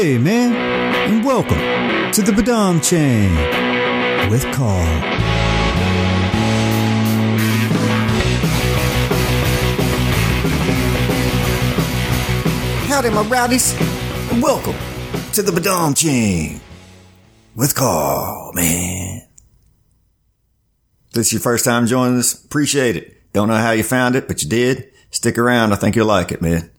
Hey, man, and welcome to the Badam Chain with Carl. Howdy, my rowdies, and welcome to the Badam Chain with Carl, man. If this is your first time joining us, appreciate it. Don't know how you found it, but you did. Stick around. I think you'll like it, man.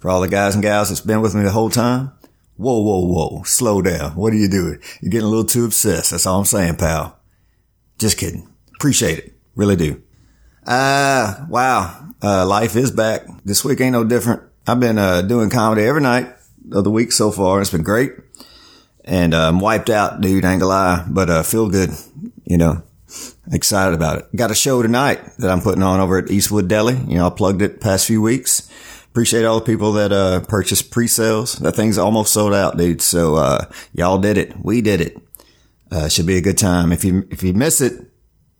For all the guys and gals that's been with me the whole time, whoa, whoa, whoa, slow down. What are you doing? You're getting a little too obsessed. That's all I'm saying, pal. Just kidding. Appreciate it. Really do. Ah, uh, wow. Uh, life is back. This week ain't no different. I've been, uh, doing comedy every night of the week so far. It's been great. And, uh, I'm wiped out, dude. Ain't gonna lie, but, uh, feel good, you know, excited about it. Got a show tonight that I'm putting on over at Eastwood Deli. You know, I plugged it past few weeks. Appreciate all the people that, uh, purchased pre-sales. That thing's almost sold out, dude. So, uh, y'all did it. We did it. Uh, should be a good time. If you, if you miss it,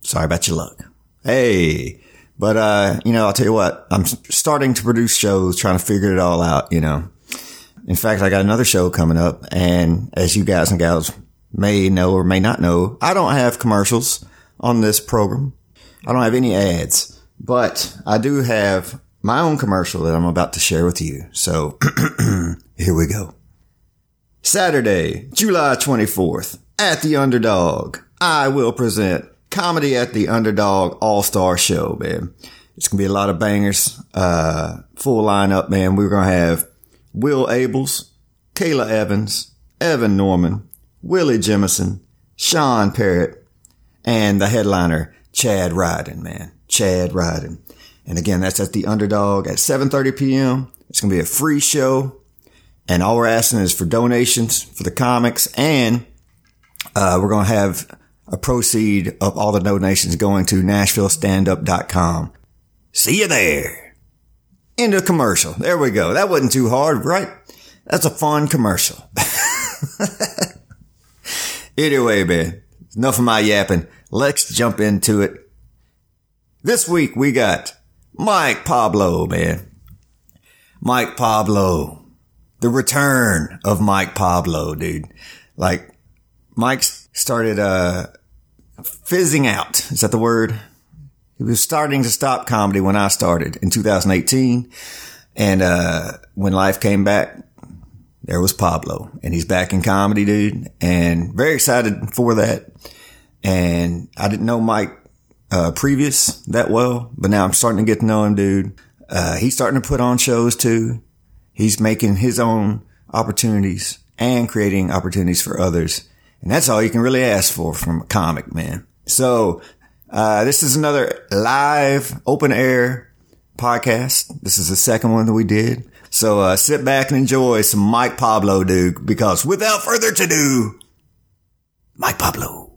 sorry about your luck. Hey, but, uh, you know, I'll tell you what, I'm starting to produce shows, trying to figure it all out, you know. In fact, I got another show coming up and as you guys and gals may know or may not know, I don't have commercials on this program. I don't have any ads, but I do have my own commercial that I'm about to share with you. So here we go. Saturday, July 24th at the Underdog. I will present comedy at the Underdog All Star Show, man. It's gonna be a lot of bangers. Uh, full lineup, man. We're gonna have Will Abels, Kayla Evans, Evan Norman, Willie Jemison, Sean Parrott, and the headliner, Chad Ryden, man. Chad Ryden. And again, that's at the Underdog at 7.30 p.m. It's going to be a free show. And all we're asking is for donations for the comics. And, uh, we're going to have a proceed of all the donations going to NashvilleStandup.com. See you there. End of commercial. There we go. That wasn't too hard, right? That's a fun commercial. anyway, man, enough of my yapping. Let's jump into it. This week we got Mike Pablo, man. Mike Pablo. The return of Mike Pablo, dude. Like, Mike started, uh, fizzing out. Is that the word? He was starting to stop comedy when I started in 2018. And, uh, when life came back, there was Pablo and he's back in comedy, dude. And very excited for that. And I didn't know Mike, uh, previous that well, but now I'm starting to get to know him, dude. Uh, he's starting to put on shows too. He's making his own opportunities and creating opportunities for others. And that's all you can really ask for from a comic, man. So, uh, this is another live open air podcast. This is the second one that we did. So, uh, sit back and enjoy some Mike Pablo, dude, because without further ado, Mike Pablo.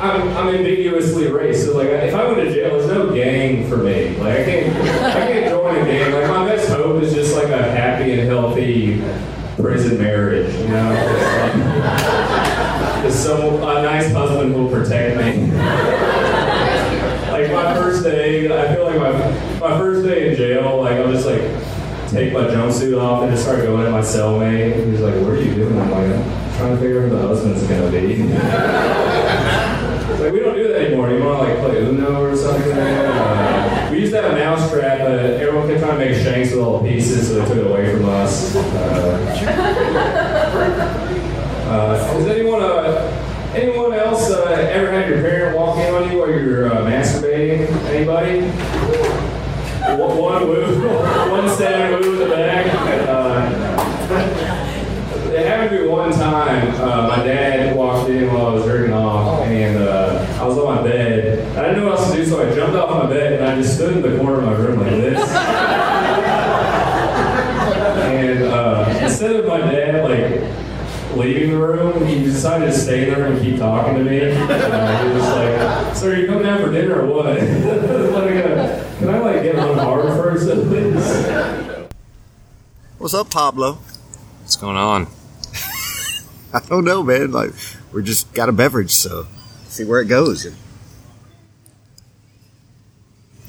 I'm, I'm ambiguously race. So like, if I went to jail, there's no gang for me. Like, I can't, I can't join a gang. Like, my best hope is just like a happy and healthy prison marriage. You know, just, like, just some a nice husband will protect me. like my first day, I feel like my my first day in jail. Like I'm just like take my jumpsuit off and just start going at my cellmate. He's like, "What are you doing?" I'm like, "I'm trying to figure out who the husband's gonna be." like we don't do that anymore. You want to like play Uno or something? Uh, we used to have a mouse trap, but everyone kept trying to make shanks with little pieces, so they took it away from us. Uh, uh, has anyone, uh, anyone else uh, ever had your parent walk in on you while you're uh, masturbating? Anybody? One, woo, one sad woo in the back. Uh, it happened to me one time. Uh, my dad walked in while I was jerking off, and uh, I was on my bed. I didn't know what else to do, so I jumped off my bed and I just stood in the corner of my room like this. and uh, instead of my dad like leaving the room, he decided to stay there and keep talking to me. Uh, he was like, "Sir, are you coming down for dinner or what?" like, uh, can I like get on hard first, please? What's up, Pablo? What's going on? I don't know, man. Like, we just got a beverage, so see where it goes.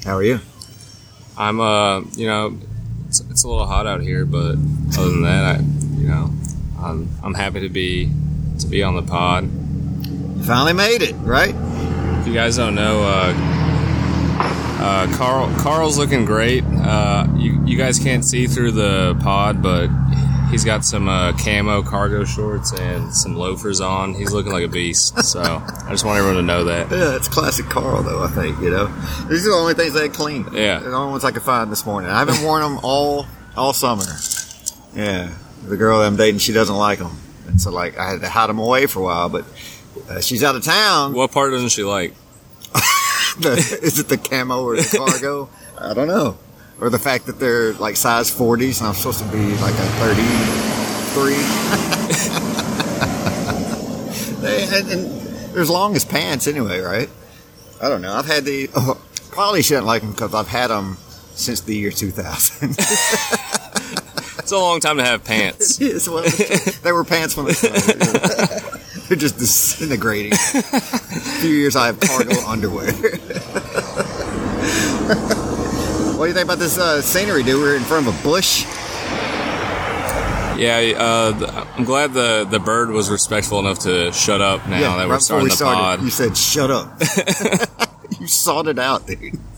How are you? I'm, uh, you know, it's, it's a little hot out here, but other than that, I, you know, I'm I'm happy to be to be on the pod. You finally made it, right? If you guys don't know, uh, uh, Carl Carl's looking great. Uh, you you guys can't see through the pod, but he's got some uh, camo cargo shorts and some loafers on. He's looking like a beast. So I just want everyone to know that. Yeah, it's classic Carl, though. I think you know these are the only things I had clean. Yeah. They're the only ones I could find this morning. I haven't worn them all all summer. Yeah, the girl I'm dating, she doesn't like them, and so like I had to hide them away for a while. But uh, she's out of town. What part doesn't she like? The- is it the camo or the cargo? I don't know. Or the fact that they're like size 40s and I'm supposed to be like a 33. they, and, and they're as long as pants anyway, right? I don't know. I've had the. Oh, probably shouldn't like them because I've had them since the year 2000. It's a long time to have pants. yes, well, they were pants when they started. They're just disintegrating. A few years I have cargo underwear. What do you think about this uh, scenery, dude? We're in front of a bush. Yeah, uh, I'm glad the the bird was respectful enough to shut up now that we're right starting we the started, pod. you said, "Shut up." you sought it out, dude.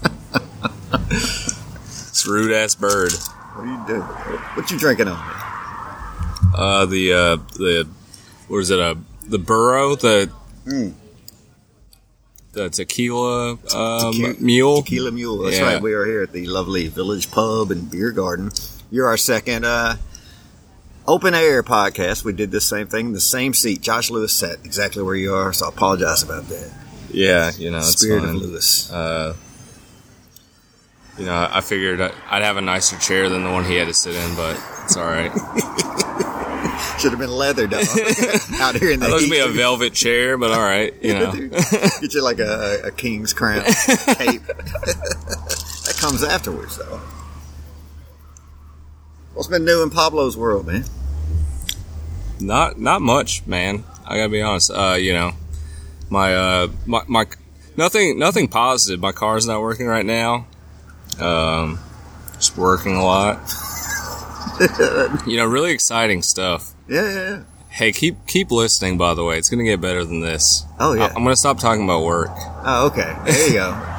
This rude ass bird. What are you do? What you drinking on? Uh, the uh, the what is it? Uh, the burrow the Mm. The tequila um, Tequila- mule. Tequila Mule. That's Yeah. right. We are here at the lovely Village Pub and Beer Garden. You're our second uh, open air podcast. We did the same thing the same seat. Josh Lewis sat exactly where you are, so I apologize about that. Yeah, you know it's Spirit of Lewis. Uh, you know, I figured I'd have a nicer chair than the one he had to sit in, but it's all right. Should have been leather, dog. Out here in the That looks be a velvet chair, but all right, you know. Get you like a, a king's crown cape. that comes afterwards, though. What's been new in Pablo's world, man? Not not much, man. I gotta be honest. Uh, you know, my uh my, my nothing nothing positive. My car's not working right now. Um, just working a lot. you know, really exciting stuff. Yeah, yeah, yeah. Hey, keep keep listening. By the way, it's gonna get better than this. Oh, yeah. I, am gonna stop talking about work. Oh, okay. There you go.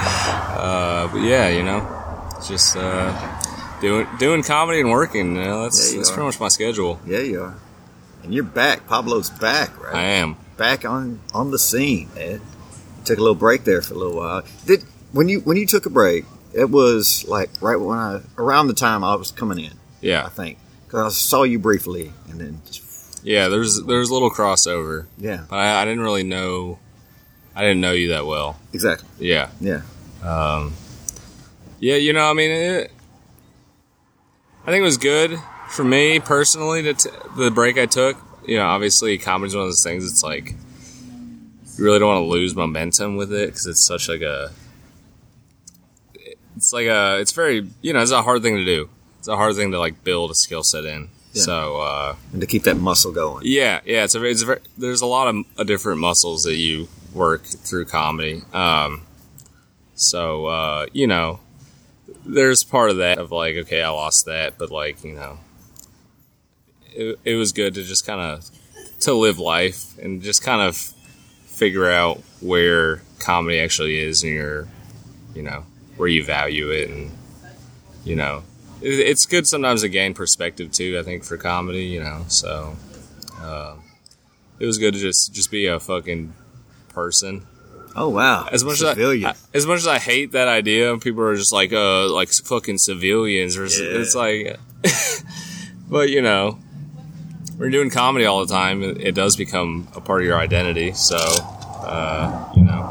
Uh, but yeah, you know, just uh, doing doing comedy and working. You know, that's Yeah, you that's are. pretty much my schedule. Yeah, you are. And you're back. Pablo's back, right? I am. Back on on the scene, man. Took a little break there for a little while. Did when you when you took a break? It was like right when I around the time I was coming in, Yeah, I think, because I saw you briefly, and then just yeah. There's there's a little crossover. yeah, But I, I didn't really know. I didn't know you that well. exactly, Yeah. yeah. Um, yeah, you know, I mean, it, I think it was good for me personally. To t- the break I took, you know, obviously comedy's one of those things. It's like you really don't want to lose momentum with it because it's such like a. It's like a. It's very. You know, it's a hard thing to do. It's a hard thing to like build a skill set in. Yeah. So. uh And to keep that muscle going. yeah, yeah. It's a, it's a very, there's a lot of uh, different muscles that you work through comedy. Um, so uh, you know, there's part of that of like, okay, I lost that, but like, you know, it, it was good to just kind of to live life and just kind of figure out where comedy actually is and your, you know, where you value it and you know. It- It's good sometimes to gain perspective too. I think for comedy, you know. So, um, it was good to just just be a fucking person. Oh wow! As much Civilian. as I, as much as I hate that idea, people are just like, uh, like fucking civilians, or Yeah. it's like, but you know, when you're doing comedy all the time, it, it does become a part of your identity. So, uh, you know,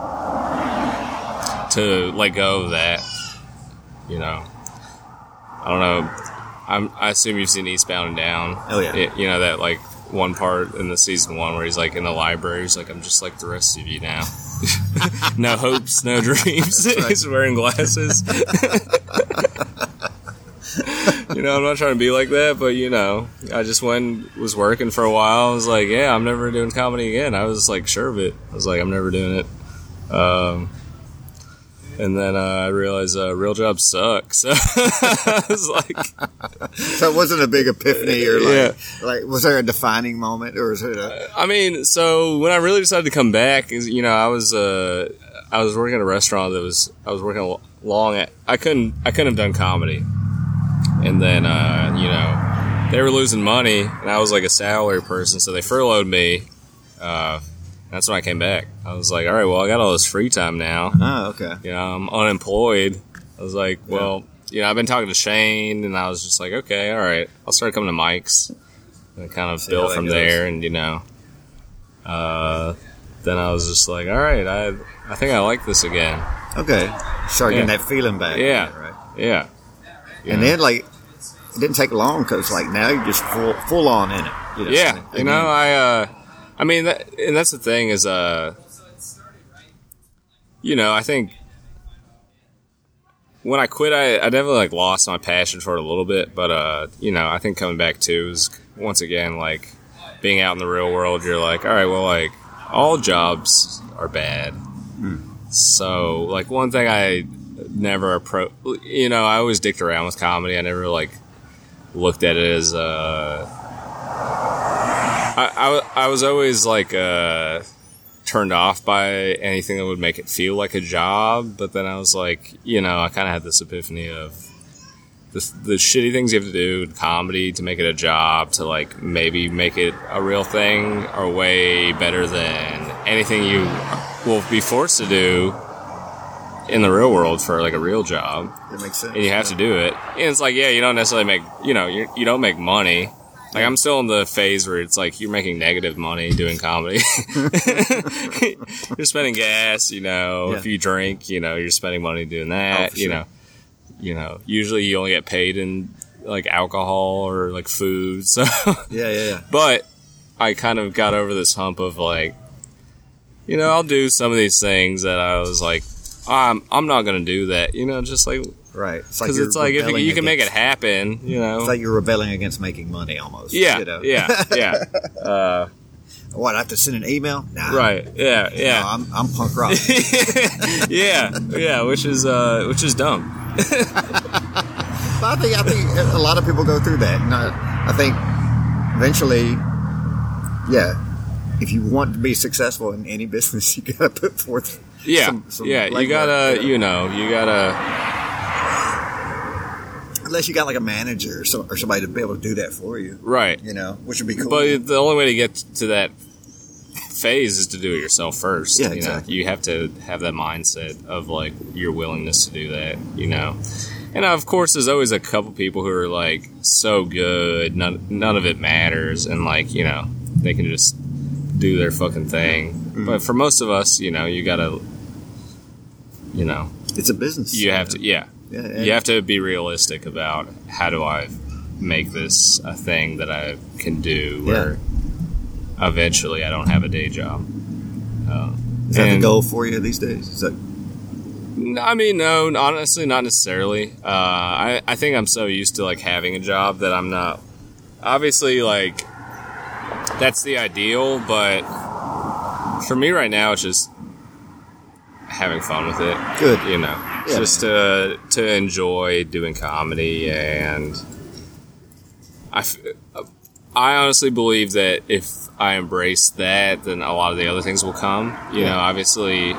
to let go of that, you know, I don't know. I'm, I assume you've seen Eastbound and Down. Oh, yeah. It- you know that like one part in the season one where he's like in the library. He's like, I'm just like the rest of you now. no hopes, no dreams. right. he's wearing glasses. you know, I'm not trying to be like that, but you know, I just went was working for a while. I was like, yeah, I'm never doing comedy again. I was like sure of it. I was like, I'm never doing it. Um, and then uh, I realized uh, real jobs suck. So I was like, so it wasn't a big epiphany or like, Yeah. like was there a defining moment or was it a, I mean, so when I really decided to come back, is you know, I was uh, I was working at a restaurant that was I was working long at. I couldn't I couldn't have done comedy, and then uh, you know, they were losing money, and I was like a salary person, so they furloughed me. Uh, that's when I came back. I was like, all right, well, I got all this free time now. oh, okay. You know, I'm unemployed. I was like, well, you know, I've been talking to Shane, and I was just like, okay, all right, I'll start coming to Mike's, and kind of See build from goes. there, and you know, uh, then I was just like, all right, I I think I like this again. Okay. Start getting that feeling back. Yeah. Right. Yeah, And Yeah. then like, it didn't take long because like now you're just full, full on in it. You know, yeah, you know, I uh, I mean, that, and that's the thing is, uh, you know, I think when I quit, I, I definitely like lost my passion for it a little bit, but uh, you know, I think coming back too is once again like being out in the real world. You're like, all right, well, like all jobs are bad. So, like one thing I never appro, you know, I always dicked around with comedy. I never like looked at it as uh I, I, I was always like uh, turned off by anything that would make it feel like a job, but then I was like, you know, I kind of had this epiphany of the, the shitty things you have to do in comedy to make it a job to like maybe make it a real thing are way better than anything you will be forced to do in the real world for like a real job That makes sense. and you have to do it. And it's like, yeah, you don't necessarily make, you know, you, you don't make money. Like I'm still in the phase where it's like you're making negative money doing comedy. you're spending gas, you know. Yeah. If you drink, you know, you're spending money doing Oh, that. for You sure. know, you know. Usually, you only get paid in like alcohol or like food. So, Yeah, yeah, yeah. but I kind of got over this hump of like, you know, I'll do some of these things that I was like, I'm I'm not gonna do that. You know, just like Right. It's like because it's like if rebelling you can make it happen, you know. It's like you're rebelling against making money almost. yeah, You know? yeah, yeah. Uh, What? I have to send an email? Nah. right. Yeah, No, yeah, I'm I'm punk rock. yeah, yeah. Which is uh, which is dumb. I think I think a lot of people go through that. And I, I think eventually, yeah, if you want to be successful in any business, you got to put forth. Yeah, some- some yeah. You gotta, know. you know, you gotta. Unless you got like a manager or, some, or somebody to be able to do that for you, Right. you know, which would be cool. But the only way to get to that phase is to do it yourself first. Yeah, you know? exactly. You have to have that mindset of like your willingness to do that. You know, and of course, there's always a couple people who are like so good, none none of it matters, and like you know they can just do their fucking thing. Mm-hmm. But for most of us, you know, you gotta, you know, it's a business. you have to, yeah, Yeah, you have to be realistic about how do I make this a thing that I can do where eventually I don't have a day job. Uh, Is that the goal for you these days? Is that I mean, no, honestly, not necessarily. Uh, I, I think I'm so used to like having a job that I'm not. Obviously, like that's the ideal, but for me right now, it's just having fun with it. good? You know, Yeah, just to to enjoy doing comedy, and I. f- uh, I honestly believe that if I embrace that, then a lot of the other things will come. You Yeah. know, obviously,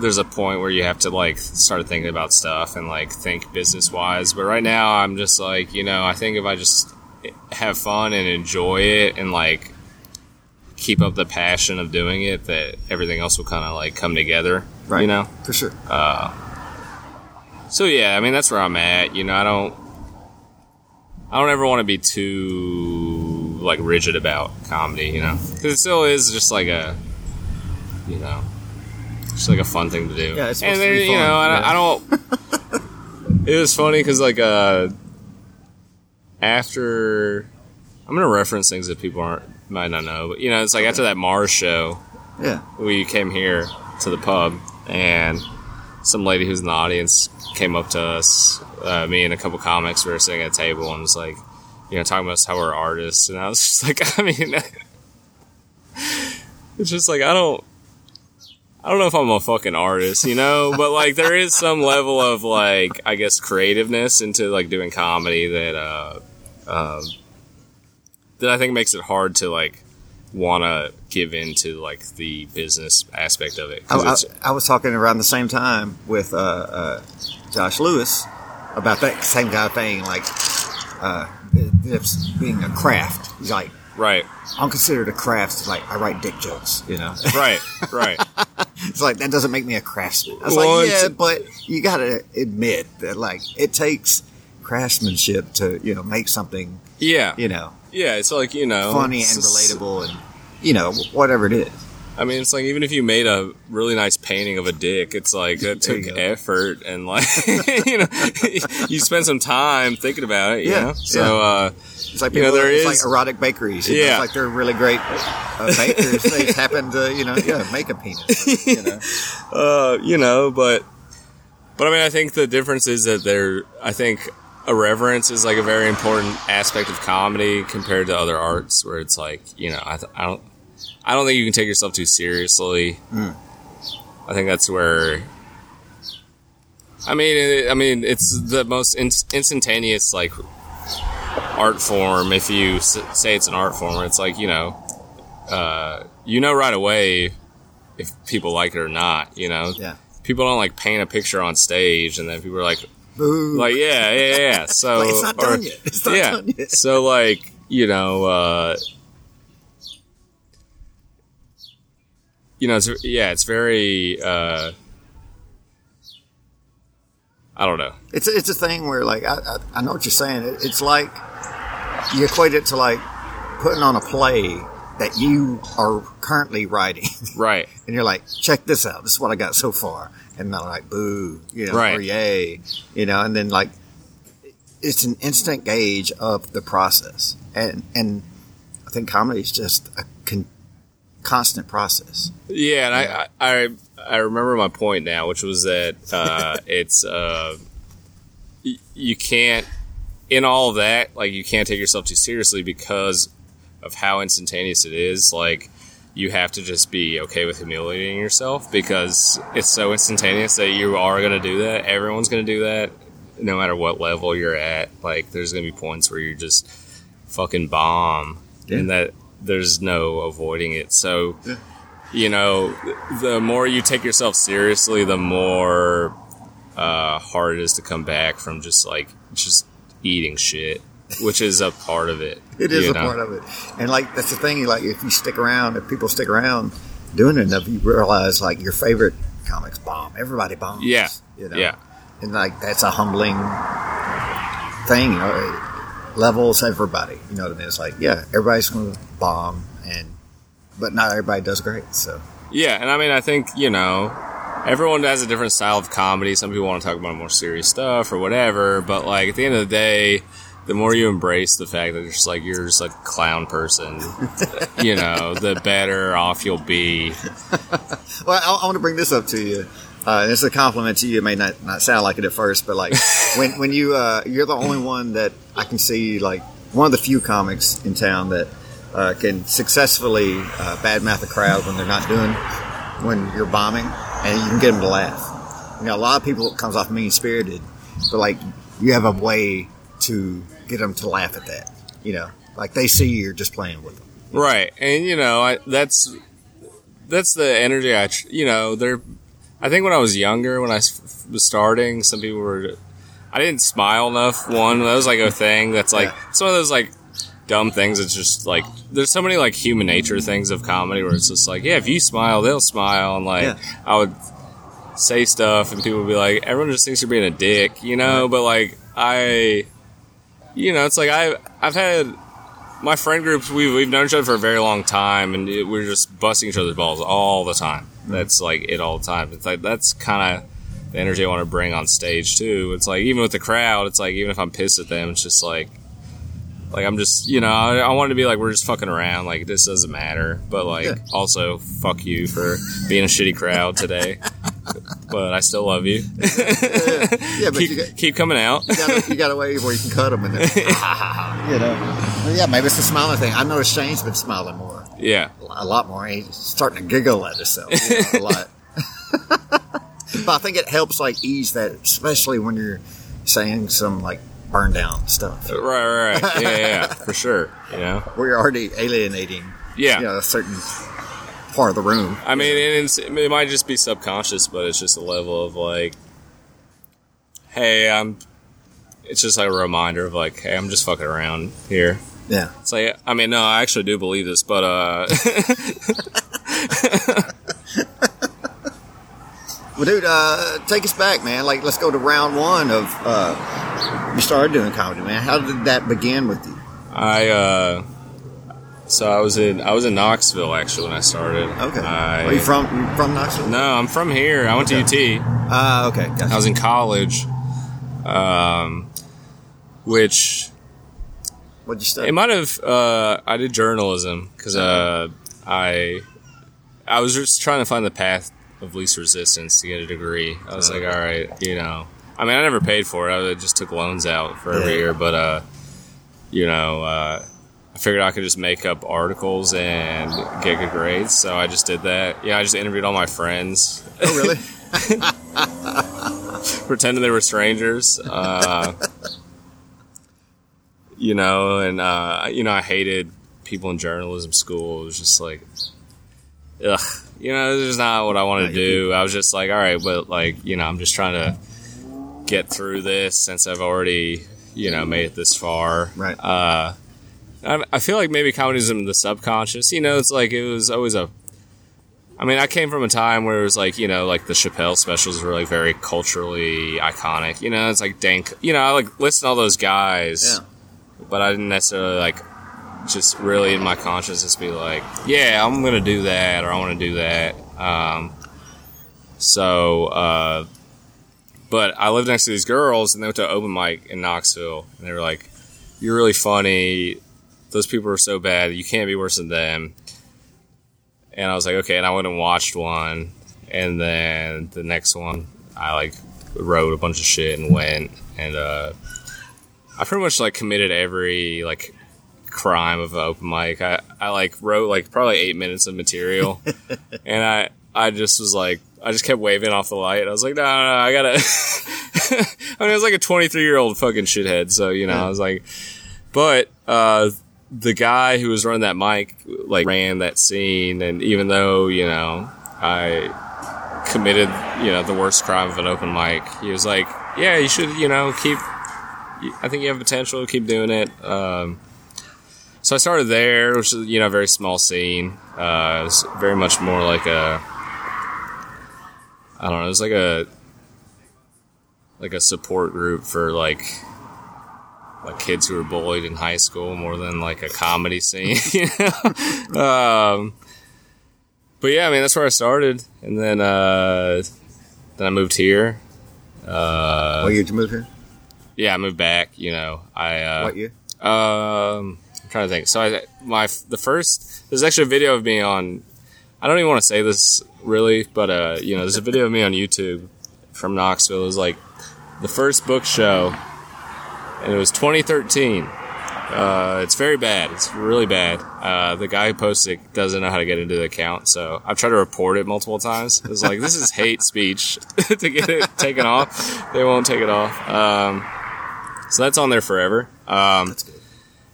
there's a point where you have to like start thinking about stuff and like think business wise. But right now, I'm just like, you know, I think if I just have fun and enjoy it and like keep up the passion of doing it, that everything else will kind of like come together. Right. You know. for sure. So yeah, I mean that's where I'm at. You know, I don't, I don't ever want to be too like rigid about comedy. You know, because it still is just like a, you know, just like a fun thing to do. Yeah, it's and be you know, I. I don't. it was funny because like uh, after, I'm gonna reference things that people aren't might not know, but you know, it's like after that Mars show Yeah. we came here to the pub and some lady who's in the audience came up to us uh, me and a couple comics we were sitting at a table and was like you know talking about us how we're artists. And i was just like i mean it's just like i don't I don't know if I'm a fucking artist, you know, but like there is some level of like I guess creativeness into like doing comedy that uh, um, that I think makes it hard to like want to give into like the business aspect of it. I, I, I was talking around the same time with uh, uh, Josh Lewis about that same kind of thing, like uh, it's being a craft. He's like, right, I'm considered a craft. Like I write dick jokes, you know. right, right. it's like that doesn't make me a craftsman. I was Well, like, yeah, but you got to admit that like it takes craftsmanship to you know make something Yeah, you know yeah. It's like you know, funny and relatable and you know whatever it is. I mean, it's like even if you made a really nice painting of a dick, it's like that took effort and like you know you spend some time thinking about it. You Yeah, know? So uh, It's like You know, people, there it's is- like erotic bakeries. You know, Yeah. it's like they're really great uh, bakers. they just happen to you know yeah make a penis. You know, uh, you know, but but I mean, I think the difference is that there. I think irreverence is like a very important aspect of comedy compared to other arts, where it's like you know, I, th- I don't, I don't think you can take yourself too seriously. I think that's where. I mean, it, I mean, it's the most in- instantaneous like art form. If you s- say it's an art form, it's like you know, uh, you know right away if people like it or not. You know, yeah. people don't like paint a picture on stage and then people are like Boo. like yeah yeah yeah so Like, it's not or- done yet. It's not yeah done yet. so like you know uh you know it's yeah it's very uh I don't know It's a, it's a thing where like I, I, I know what you're saying. It, it's like you equate it to like putting on a play that you are currently writing, right and you're like, check this out. This is what I got so far, and not like boo, you know, Right. or yay, you know, and then like it's an instant gauge of the process, and and I think comedy is just a constant process. Yeah, and I, I I remember my point now, which was that uh, it's uh, y- you can't in all of that like you can't take yourself too seriously because of how instantaneous it is. Like you have to just be okay with humiliating yourself because it's so instantaneous that you are going to do that. Everyone's going to do that, no matter what level you're at. Like there's going to be points where you're just fucking bomb, Yeah. and that there's no avoiding it. So you know, the more you take yourself seriously, the more uh, hard it is to come back from just like just eating shit, which is a part of it. It is a know? part of it, and like that's the thing. Like if you stick around, if people stick around doing it enough, you realize like your favorite comics bomb. Everybody bombs. Yeah, you know? yeah, and like that's a humbling thing. You know, levels everybody. You know what I mean? It's like yeah, everybody's going to bomb, and but not everybody does great. So yeah. And I mean, I think you know, everyone has a different style of comedy. Some people want to talk about more serious stuff or whatever, but like at the end of the day. The more you embrace the fact that you're just like you're just like a clown person, you know, the better off you'll be. Well, I, I want to bring this up to you. Uh, and it's a compliment to you. It may not, not sound like it at first, but like when when you uh, you're the only one that I can see like one of the few comics in town that uh, can successfully uh, badmouth a crowd when they're not doing when you're bombing, and you can get them to laugh. You know, a lot of people it comes off mean spirited, but like you have a way to get them to laugh at that. You know, like they see you're just playing with them. Right, and you know, I, that's that's the energy I, tr- you know, there. I think when I was younger, when I was starting, some people were. I didn't smile enough. One, that was like a thing. That's like Yeah. some of those like dumb things. It's just like there's so many like human nature things of comedy where it's just like, yeah, if you smile, they'll smile, and like Yeah. I would say stuff, and people would be like, everyone just thinks you're being a dick, you know. But like I, you know, it's like I I've had my friend groups we've, we've known each other for a very long time and we're just busting each other's balls all the time that's like it all the time. It's like that's kind of the energy i want to bring on stage too. It's like even with the crowd it's like even if i'm pissed at them it's just like like i'm just you know i, I want to be like we're just fucking around like this doesn't matter. But like Yeah. also fuck you for being a shitty crowd today. But i still love you. Yeah, but keep, you got, keep coming out. you got, a, you got a way where you can cut them and then, you know. Well, yeah, maybe it's the smiling thing. I noticed Shane's been smiling more, yeah a lot more. He's starting to giggle at himself you know, a lot. but I think it helps like ease that, especially when you're saying some like burn down stuff. Right, right, right. Yeah, yeah, yeah, for sure. You know, We're already alienating, yeah. you know, a certain part of the room. I mean, and it's, it might just be subconscious, but it's just a level of like, hey, I'm. It's just like a reminder of like, hey, I'm just fucking around here. Yeah. It's like, I mean, no, I actually do believe this, but uh, Well, dude, uh, take us back, man. Like, let's go to round one of uh, you started doing comedy, man. How did that begin with you? I uh, so I was in I was in Knoxville actually when I started. Okay. I, Are you from you from Knoxville? No, I'm from here. I went to UT. Ah, okay. Gotcha. I was in college, um, which What'd you study? it might have. Uh, I did journalism because uh, I I was just trying to find the path of least resistance to get a degree. I was like, all right, you know. I mean, I never paid for it. I just took loans out for every Yeah. year, but uh, you know, uh, I figured I could just make up articles and get good grades. So I just did that. Yeah, I just interviewed all my friends, oh, really? pretending they were strangers. Uh, you know, and uh, you know, I hated people in journalism school. It was just like, ugh. You know, this is not what I wanted to do. I was just like, all right, but like, you know, I'm just trying to get through this since I've already, you know, made it this far. Right. Uh, I, I feel like maybe comedy's in the subconscious. You know, it's like it was always a. I mean, I came from a time where it was like you know, like the Chappelle specials were like very culturally iconic. You know, it's like dank. You know, I like listen to all those guys, Yeah. But I didn't necessarily like just really in my consciousness be like, yeah, I'm gonna do that or I want to do that. Um, so, uh, but I lived next to these girls and they went to open mic in Knoxville and they were like, "You're really funny. Those people are so bad. You can't be worse than them." And I was like, okay. And I went and watched one, and then the next one, I like wrote a bunch of shit and went and uh, I pretty much like committed every like crime of an open mic. I, I like wrote like probably eight minutes of material, and I I just was like I just kept waving off the light. I was like, no, no, no I gotta. I mean, I was like a 23 year old fucking shithead, so you know, I was like, but uh, the guy who was running that mic like ran that scene, and even though you know I committed you know the worst crime of an open mic, he was like, yeah, you should you know keep. I think you have potential. Keep doing it. Um, so I started there, which is you know a very small scene. Uh, it's very much more like a I don't know. It was like a like a support group for like like kids who were bullied in high school more than like a comedy scene. You know? um, but yeah, I mean that's where I started, and then uh, then I moved here. Uh, what year did you move here? Yeah, I moved back. You know, I uh, what year? um, I'm trying to think. So I, my the first there's actually a video of me on. I don't even want to say this really, but uh, you know, there's a video of me on YouTube from Knoxville. It was like the first book show, and it was 2013. Uh, it's very bad. It's really bad. Uh, the guy who posted it doesn't know how to get into the account, so I've tried to report it multiple times. It's like this is hate speech to get it taken off. They won't take it off. Um, so that's on there forever. Um, That's good.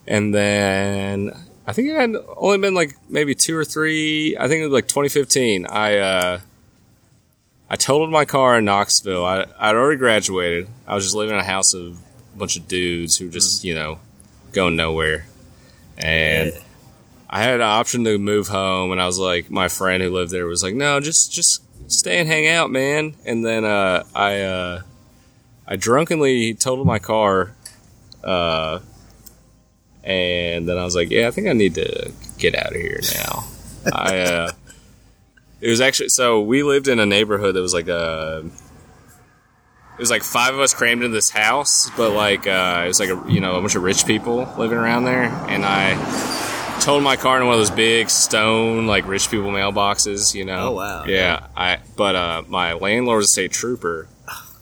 and then I think it had only been like maybe two or three. I think it was like 2015. I uh, I totaled my car in Knoxville. I I'd already graduated. I was just living in a house of a bunch of dudes who were just you know going nowhere, and Yeah. I had an option to move home. And I was like, my friend who lived there was like, no, just just stay and hang out, man. And then uh, I uh, I drunkenly totaled my car. Uh, and then I was like, yeah, I think I need to get out of here now. I uh, it was actually so we lived in a neighborhood that was like a it was like five of us crammed in this house, but like uh, it was like a you know a bunch of rich people living around there, and I totaled my car in one of those big stone like rich people mailboxes, you know. Oh, wow. Yeah, I but uh, my landlord was a state trooper,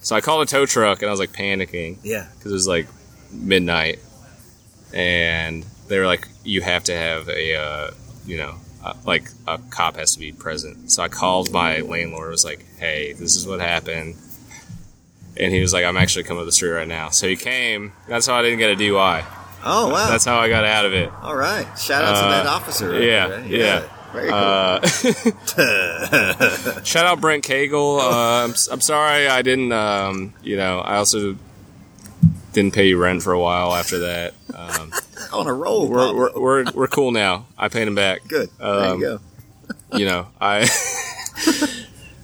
so I called a tow truck and I was like panicking Yeah. because it was like midnight, and they were like, "You have to have a uh, you know uh, like a cop has to be present. So I called my landlord. Was like, "Hey, this is what happened," and he was like, "I'm actually coming to the street right now." So he came. That's how I didn't get a DUI. Oh wow! That's how I got out of it. All right. Shout out to Uh, that officer. right yeah, there. yeah. Uh, shout out Brent Cagle. Uh, I'm, I'm sorry I didn't. Um, you know, I also didn't pay you rent for a while after that. Um, On a roll. we're, we're, we're we're cool now. I paid him back. Good. there um, you go. You know, I.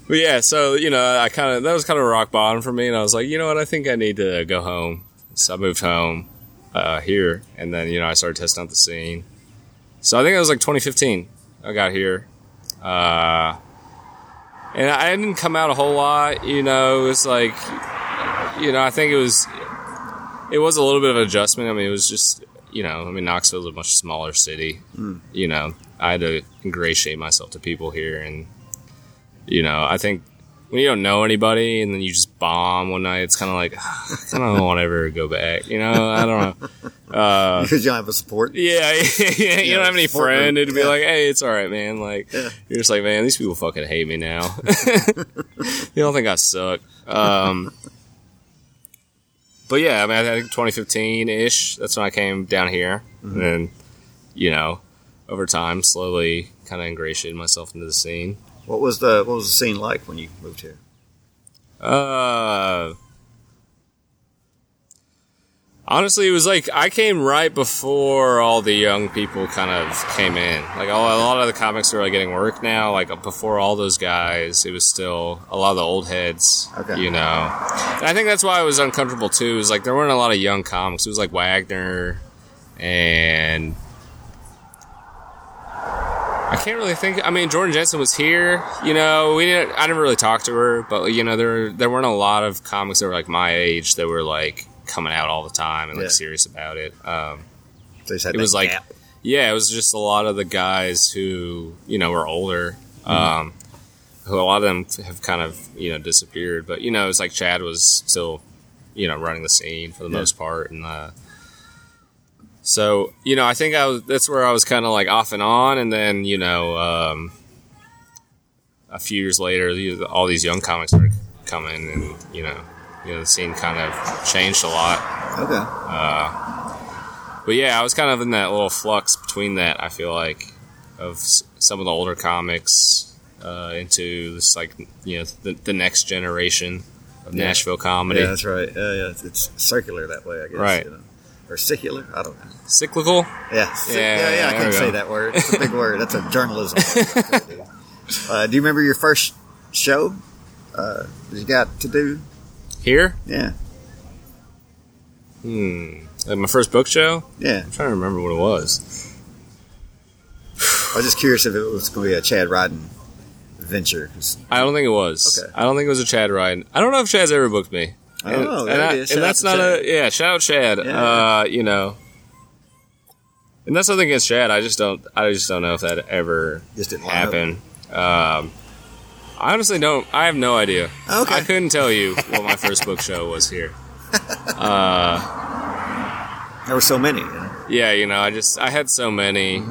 but yeah, so you know, I kind of that was kind of a rock bottom for me, and I was like, you know what, I think I need to go home. So I moved home uh, here, and then you know I started testing out the scene. So I think it was like 2015. I got here, uh, and I didn't come out a whole lot. You know, it was like, you know, I think it was, it was a little bit of an adjustment. I mean, it was just, you know, I mean, Knoxville's a much smaller city. You know, I had to ingratiate myself to people here, and you know, I think when you don't know anybody and then you just bomb one night, it's kind of like I don't want to ever go back. You know, I don't know. Uh, because you don't have a support. yeah, yeah, you don't have any friend group. to be Yeah. like, hey, it's all right, man. Like, Yeah. you're just like, man, these people fucking hate me now. you don't think I suck? Um, but yeah, I mean, I think 2015 ish. That's when I came down here, Mm-hmm. and you know, over time, slowly kind of ingratiated myself into the scene. What was the What was the scene like when you moved here? Uh, honestly, it was like I came right before all the young people kind of came in. Like all, a lot of the comics are like getting work now. Like before all those guys, it was still a lot of the old heads. Okay. You know, and I think that's why I was uncomfortable too. Is like there weren't a lot of young comics. It was like Wagner and. I can't really think. I mean, Jordan Jensen was here. You know, we didn't. I never really talked to her, but you know, there there weren't a lot of comics that were like my age that were like coming out all the time and like Yeah. serious about it. Um, They just had It was like- gap. yeah, it was just a lot of the guys who you know were older. Um, who a lot of them have kind of you know disappeared, but you know, it's like Chad was still you know running the scene for the Yeah. most part, and uh, so you know, I think I was that's where I was kind of like off and on, and then you know, um, a few years later, all these young comics started coming, and you know, you know, the scene kind of changed a lot. Okay. But yeah, I was kind of in that little flux between that. I feel like of s- some of the older comics uh, into this like you know the, the next generation of Yeah. Nashville comedy. Yeah, that's right. Yeah, yeah. It's, it's circular that way, I guess. Right. You know? Or secular? I don't know. Cyclical. Yeah, Yeah, yeah, yeah. I couldn't say go. that word. It's a big word. That's a journalism. word. uh, do you remember your first show uh, you got to do? Here, Yeah, hmm, like my first book show. yeah. I'm trying to remember what it was. I was just curious if it was going to be a Chad Ryden venture. I don't think it was. Okay. I don't think it was a Chad Ryan. I don't know if Chad's ever booked me. Oh, and, there and, I- and that's not Chad. a yeah. Shout out Chad. Yeah. Uh, you know, and that's nothing against Chad. I just don't. I just don't know if that ever Just didn't happen. Um, I honestly don't. I have no idea. Okay. I couldn't tell you what my first book show was here. There were so many. You know? Yeah, you know, I just I had so many.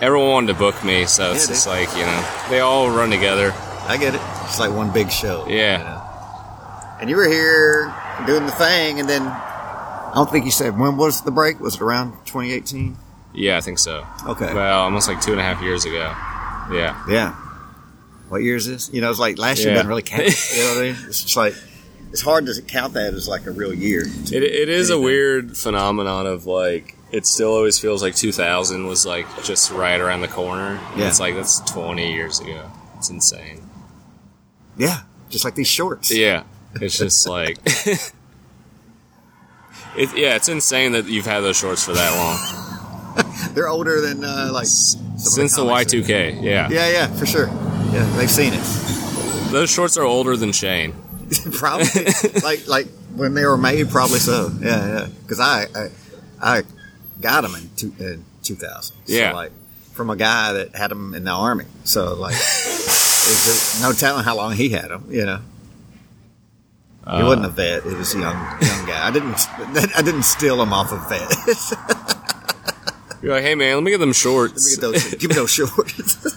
Everyone wanted to book me, so it's Yeah, just like you know they all run together. I get it. It's like one big show. Yeah. you know? And you were here doing the thing, and then I don't think you said when was the break? Was it around 2018? Yeah, I think so. Okay. Well, almost like two and a half years ago. Yeah. Yeah. What year is this? You know, it's like last year Yeah. doesn't really count. you know what I mean? It's just like it's hard to count that as like a real year. It, it is a weird phenomenon of like it still always feels like 2000 was like just right around the corner. Yeah. It's like that's 20 years ago. It's insane. Yeah, just like these shorts. Yeah. It's just like it, yeah, it's insane that you've had those shorts for that long. They're older than uh, like Since the comics Y2K. Yeah. Yeah, yeah, for sure. Yeah, they've seen it. Those shorts are older than Shane. probably like like when they were made, probably so. Yeah, yeah. Because I, I I got them in, two, in 2000. Yeah. Like from a guy that had them in the army. So like, there's no telling how long he had them. You know, he Uh, wasn't a vet. He was a young young guy. I didn't I didn't steal him off of vets. You're like, hey man, let me get them shorts. Let me get those. give me those shorts.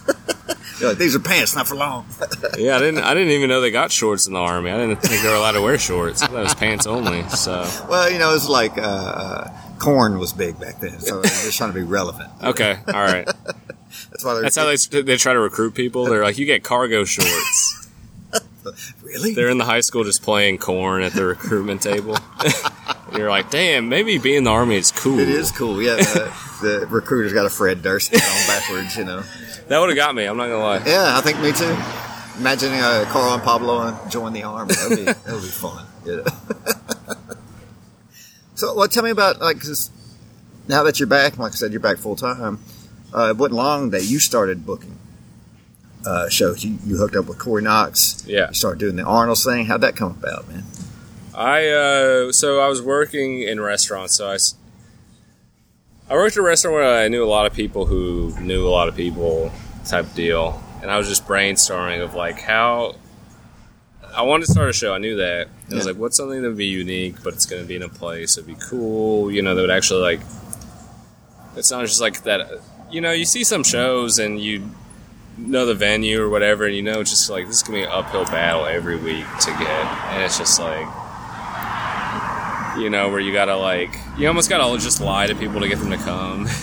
You're like, These are pants, not for long. yeah, I didn't. I didn't even know they got shorts in the army. I didn't think they were allowed to wear shorts. I thought it was pants only. So well, you know, it's like uh, uh, Korn was big back then, so they're just trying to be relevant. okay, all right. That's why That's how they they try to recruit people. They're like, you get cargo shorts. Really. They're in the high school just playing Korn at the recruitment table. you're like, damn, maybe being in the army is cool. It is cool. Yeah, the, the recruiter's got a Fred Durst on backwards. You know. That would have got me. I'm not gonna lie. Yeah, I think me too. Imagining uh, Carl and Pablo join the army. That would be, that would be fun. Yeah. so, well, tell me about like 'cause now that you're back. Like I said, you're back full time. Uh, it wasn't long that you started booking uh, shows. You, you hooked up with Corey Knox. Yeah. You started doing the Arnold's thing. How'd that come about, man? I uh, so I was working in restaurants. So I I worked at a restaurant where I knew a lot of people who knew a lot of people, type deal. And I was just brainstorming of like how I wanted to start a show. I knew that. And I was like, what's something that would be unique, but it's going to be in a place. It'd be cool. You know, that would actually like. It's not just like that. You know, you see some shows and you know the venue or whatever, and you know just like this is gonna be an uphill battle every week to get, and it's just like you know where you gotta like you almost gotta just lie to people to get them to come.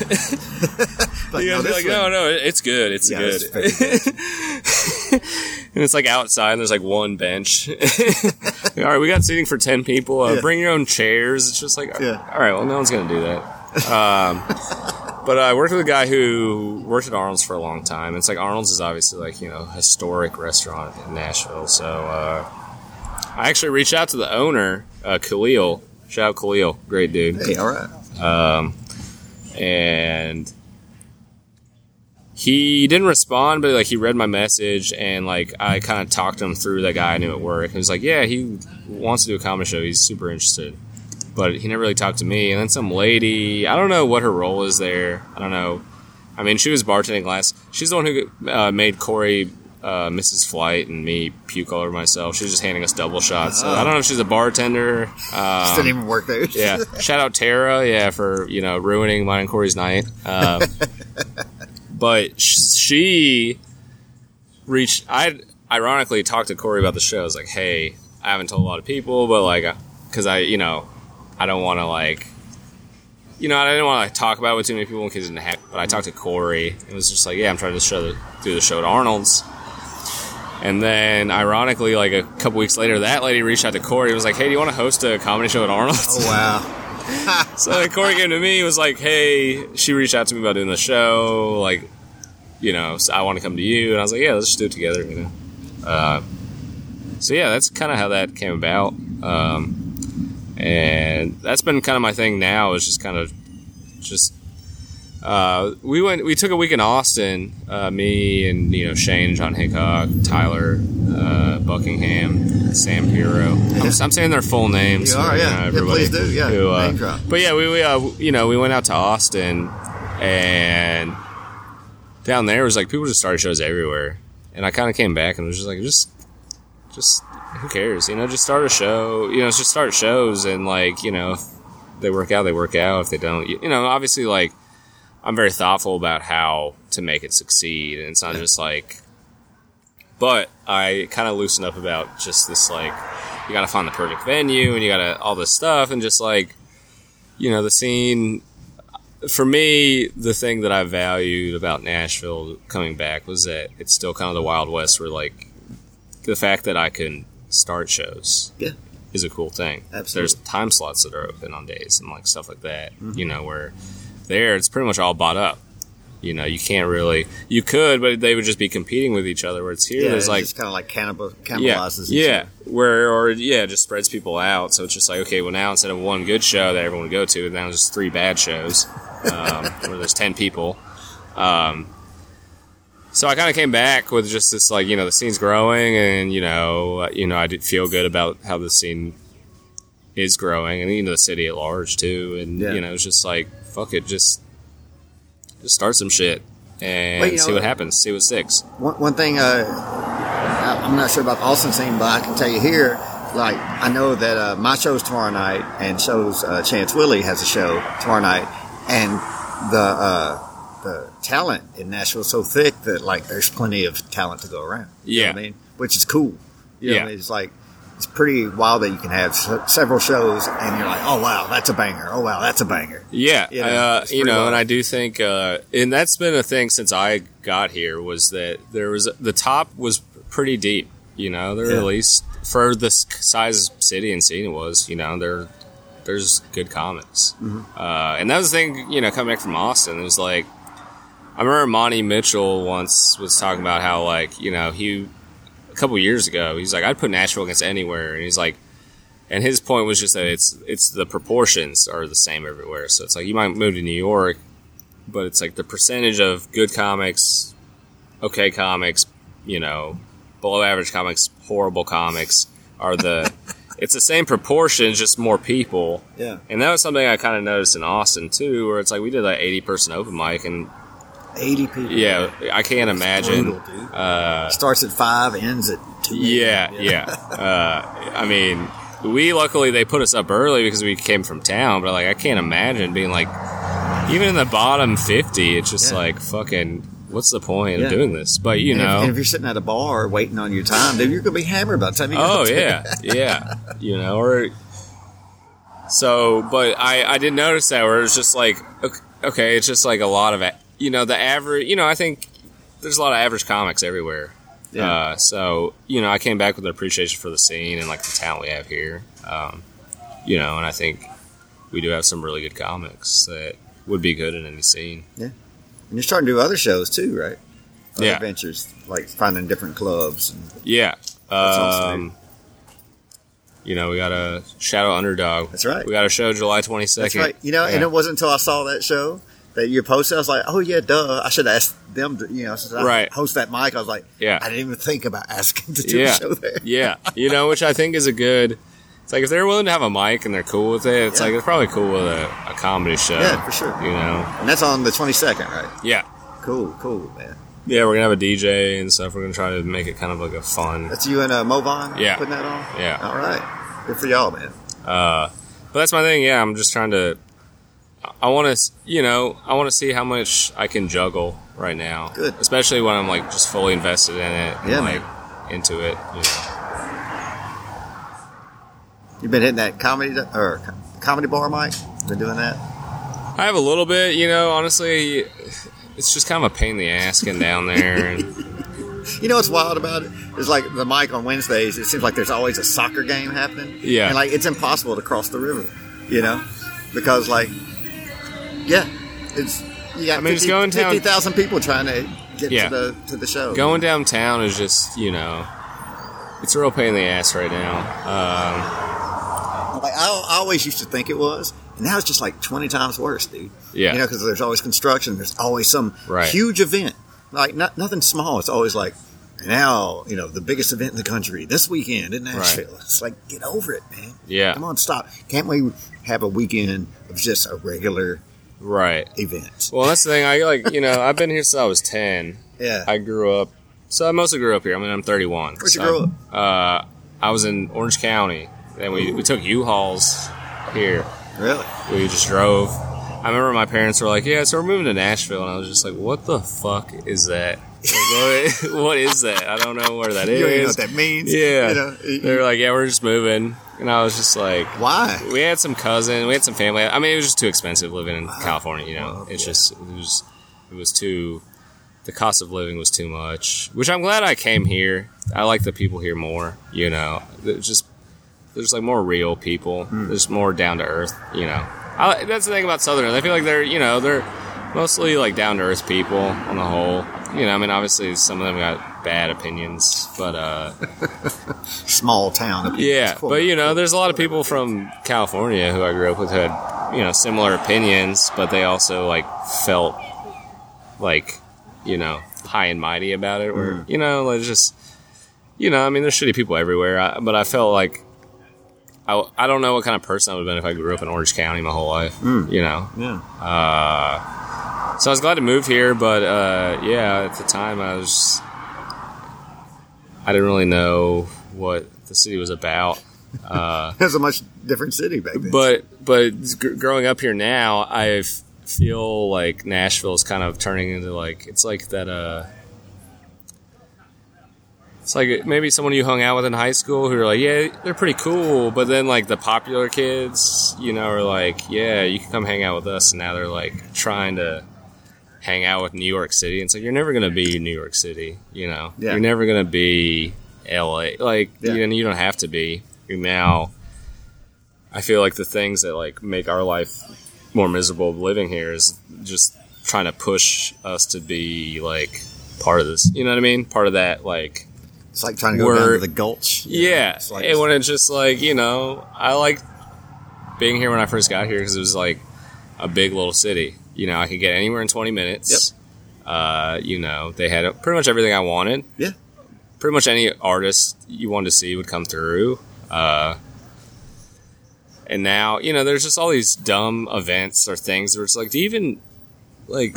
Like, you no, gotta be this like, no, no, it's good, it's Yeah, good. it's very and it's like outside, and there's like one bench. all right, we got seating for ten people. Uh, Yeah. Bring your own chairs. It's just like, Yeah. all right, well, no one's gonna do that. Um, but I worked with a guy who worked at Arnold's for a long time. It's like Arnold's is obviously like you know historic restaurant in Nashville. So uh, I actually reached out to the owner, uh, Kahlil. Shout out Kahlil, great dude Hey, all right. um, and he didn't respond, but like he read my message, and like I kind of talked him through that guy I knew at work. He was like, "Yeah, he wants to do a comedy show. He's super interested." But he never really talked to me. And then some lady, I don't know what her role is there. I don't know. I mean, she was bartending last. She's the one who uh, made Corey uh, Mrs. Flight and me puke all over myself. She was just handing us double shots. So I don't know if she's a bartender. Um, Didn't even work there. yeah. Shout out Tara, yeah, for you know ruining mine and Corey's night. Um, but sh- she reached. I ironically talked to Corey about the show. I was like, hey, I haven't told a lot of people, but like, because I, you know, I don't want to like. You know, I didn't want to like, talk about it with too many people in case it didn't happen. But I talked to Corey. It was just like, yeah, I'm trying to show the, do the show at Arnold's. And then, ironically, like a couple weeks later, that lady reached out to Corey. and was like, "Hey, do you want to host a comedy show at Arnold's?" Oh wow. So like, Corey came to me, was like, "Hey," she reached out to me about doing the show. Like, you know, so I want to come to you, and I was like, "Yeah, let's just do it together." You know. Uh, so yeah, that's kind of how that came about, um, and that's been kind of my thing now. Is just kind of just. Uh, we went. We took a week in Austin. Uh, me and you know Shane, John Hickok, Tyler, uh, Buckingham, Sam Hero. I'm, I'm saying their full names. You are, you yeah. know, Yeah, everybody please do, yeah. who, uh, but yeah, we, we uh, you know we went out to Austin, and down there was like people just started shows everywhere, and I kind of came back and was just like just just who cares, you know, just start a show, you know, just start shows and like you know if they work out, they work out. If they don't, you, you know, obviously like I'm very thoughtful about how to make it succeed, and it's not just like. But I kind of loosen up about just this like you got to find the perfect venue and you got to all this stuff and just like you know the scene for me the thing that i valued about nashville coming back was that it's still kind of the wild west where like the fact that i can start shows Yeah. is a cool thing Absolutely. there's time slots that are open on days and like stuff like that you know where there it's pretty much all bought up you know you can't really you could but they would just be competing with each other where it's here Yeah, there's it's like just kind of like cannibal, yeah, cannibalizes. yeah, other. where or yeah, it just spreads people out. So it's just like okay, well now instead of one good show that everyone would go to, now there's three bad shows um, where there's ten people. Um, so I kind of came back with just this like you know the scene's growing, and you know you know I did feel good about how the scene is growing, and you know the city at large too, and Yeah. you know it's just like fuck it, just just start some shit and Well, you see know- what happens, see what sticks. One, one thing, uh, I- I'm not sure about the Austin scene, but I can tell you here, like, I know that uh, my show's tomorrow night, and show's uh, Chance Willie has a show tomorrow night, and the uh, the talent in Nashville is so thick that like there's plenty of talent to go around. Yeah. I mean, which is cool. You know Yeah. I mean? it's like it's pretty wild that you can have se- several shows and you're like, oh wow, that's a banger. Oh wow, that's a banger. Yeah, You know, uh, it's you pretty know, and. I do think, uh, and that's been a thing since I got here was that there was the top was pretty deep. You know, there Yeah. at least for the s- size of city and scene it was. You know, there there's good comics, Mm-hmm. uh, and that was the thing. You know, coming back from Austin, it was like I remember Monty Mitchell once was talking about how like you know he a couple years ago he's like I'd put Nashville against anywhere, and he's like. And his point was just that it's it's the proportions are the same everywhere. So it's like you might move to New York, but it's like the percentage of good comics, okay comics, you know, below average comics, horrible comics are the. it's the same proportions, just more people. Yeah, And that was something I kind of noticed in Austin too, where it's like we did like eighty person open mic, and eighty people. yeah, I can't imagine. brutal, dude. Starts at five, ends at two. Uh, Yeah, yeah. Uh, I mean, we luckily they put us up early because we came from town, but like I can't imagine being like even in the bottom fifty. It's just Yeah. like fucking. What's the point Yeah. of doing this? But you And if, know, and if you're sitting at a bar waiting on your time, dude, you're gonna be hammered by the time you oh yeah, yeah. You know, or so. But I I didn't notice that where it's just like okay, okay, it's just like a lot of you know the average. You know, I think there's a lot of average comics everywhere. Yeah. Uh, so you know, I came back with an appreciation for the scene and like the talent we have here. Um, you know, and I think we do have some really good comics that would be good in any scene. Yeah. And you're starting to do other shows too, right? Other Yeah. Adventures, like finding different clubs. And, Yeah. Um, you know, we got a Shadow Underdog. That's right. We got a show July twenty second. that's right. You know, and it wasn't until I saw that show that you posted, I was like, oh yeah, duh. I should ask them to, you know, since I Right. host that mic, I was like, Yeah. I didn't even think about asking to do Yeah. a show there. yeah, you know, which I think is a good. It's like if they're willing to have a mic and they're cool with it, it's Yeah. like it's probably cool with a, a comedy show. Yeah, for sure. You know, And that's on the 22nd, right? yeah, Cool, cool, man. yeah. We're gonna have a DJ and stuff. We're gonna try to make it kind of like a fun. That's you and uh, Movon Yeah. putting that on? Yeah. All right. Good for y'all, man. Uh, but that's my thing. Yeah, I'm just trying to. I want to, you know, I want to see how much I can juggle right now. Good. especially when I'm like just fully invested in it. and, Yeah, like man. into it. You know. You've been hitting that comedy or co- comedy bar, Mike? Been doing that? I have a little bit, you know. Honestly, it's just kind of a pain in the ass getting down there. And, You know what's wild about? It's like the mic on Wednesdays. It seems like there's always a soccer game happening. Yeah. and like it's impossible to cross the river. You know, because like, yeah, it's you got I mean, it's going down- 50,000 people trying to get Yeah. to the to the show. going downtown is just, you know, it's a real pain in the ass right now. Um, Like I, I always used to think it was, and now it's just like 20 times worse, dude. Yeah. you know, because there's always construction. There's always some Right. huge event. Like not, nothing small. It's always like now, you know, the biggest event in the country this weekend in Nashville. It's like get over it, man. yeah, Come on, stop. Can't we have a weekend of just a regular right. event? Well, that's the thing. I like, you know, I've been here since I was ten. Yeah. I grew up. So I mostly grew up here. I mean, I'm 31. Where'd you so, grow up? Uh, I was in Orange County. and we, we took U-Hauls here. really? We just drove. I remember my parents were like, "Yeah, so we're moving to Nashville," and I was just like, "What the fuck is that? Like, what, what is that? I don't know where that You don't know what that means. Yeah, You know, you- they were like, "Yeah, we're just moving," and I was just like, Why? "We had some cousin, we had some family. I mean, it was just too expensive living in California. You know, Well, it's yeah. just it was it was too." The cost of living was too much, which I'm glad I came here. I like the people here more. You know, It's just there's like more real people. Hmm. There's more down to earth. You know, I, that's the thing about Southerners. I feel like they're you know they're mostly like down to earth people on the whole. You know, I mean, obviously some of them got bad opinions, but uh, Small town. yeah. Cool. But you know, there's a lot of people from California who I grew up with who had you know similar opinions, but they also like felt like you know high and mighty about it. Where you know, like just you know, I mean, there's shitty people everywhere, I, but I felt like. I, I don't know what kind of person I would have been if I grew up in Orange County my whole life. You know, Yeah. uh, so I was glad to move here, but uh, yeah, at the time I was I didn't really know what the city was about. Uh, It was a much different city back then. but but gr- growing up here now, I've feel like Nashville is kind of turning into like it's like that. It's like maybe someone you hung out with in high school who are like, yeah, they're pretty cool, but then like the popular kids, you know, are like, yeah, you can come hang out with us, and now they're like trying to hang out with New York City. And it's like you're never gonna be New York City, you know. Yeah. You're never gonna be LA. Like Yeah. you, you don't have to be. Now, I feel like the things that like make our life more miserable living here is just trying to push us to be like part of this. You know what I mean? Part of that like It's like trying to go down to the gulch. know? yeah, It's like, and when it's just like you know, I like being here when I first got here because it was like a big little city. You know, I could get anywhere in twenty minutes. Uh, you know, they had pretty much everything I wanted. Yeah. Pretty much any artist you wanted to see would come through. Uh, and now, you know, there's just all these dumb events or things where it's like, do you even like?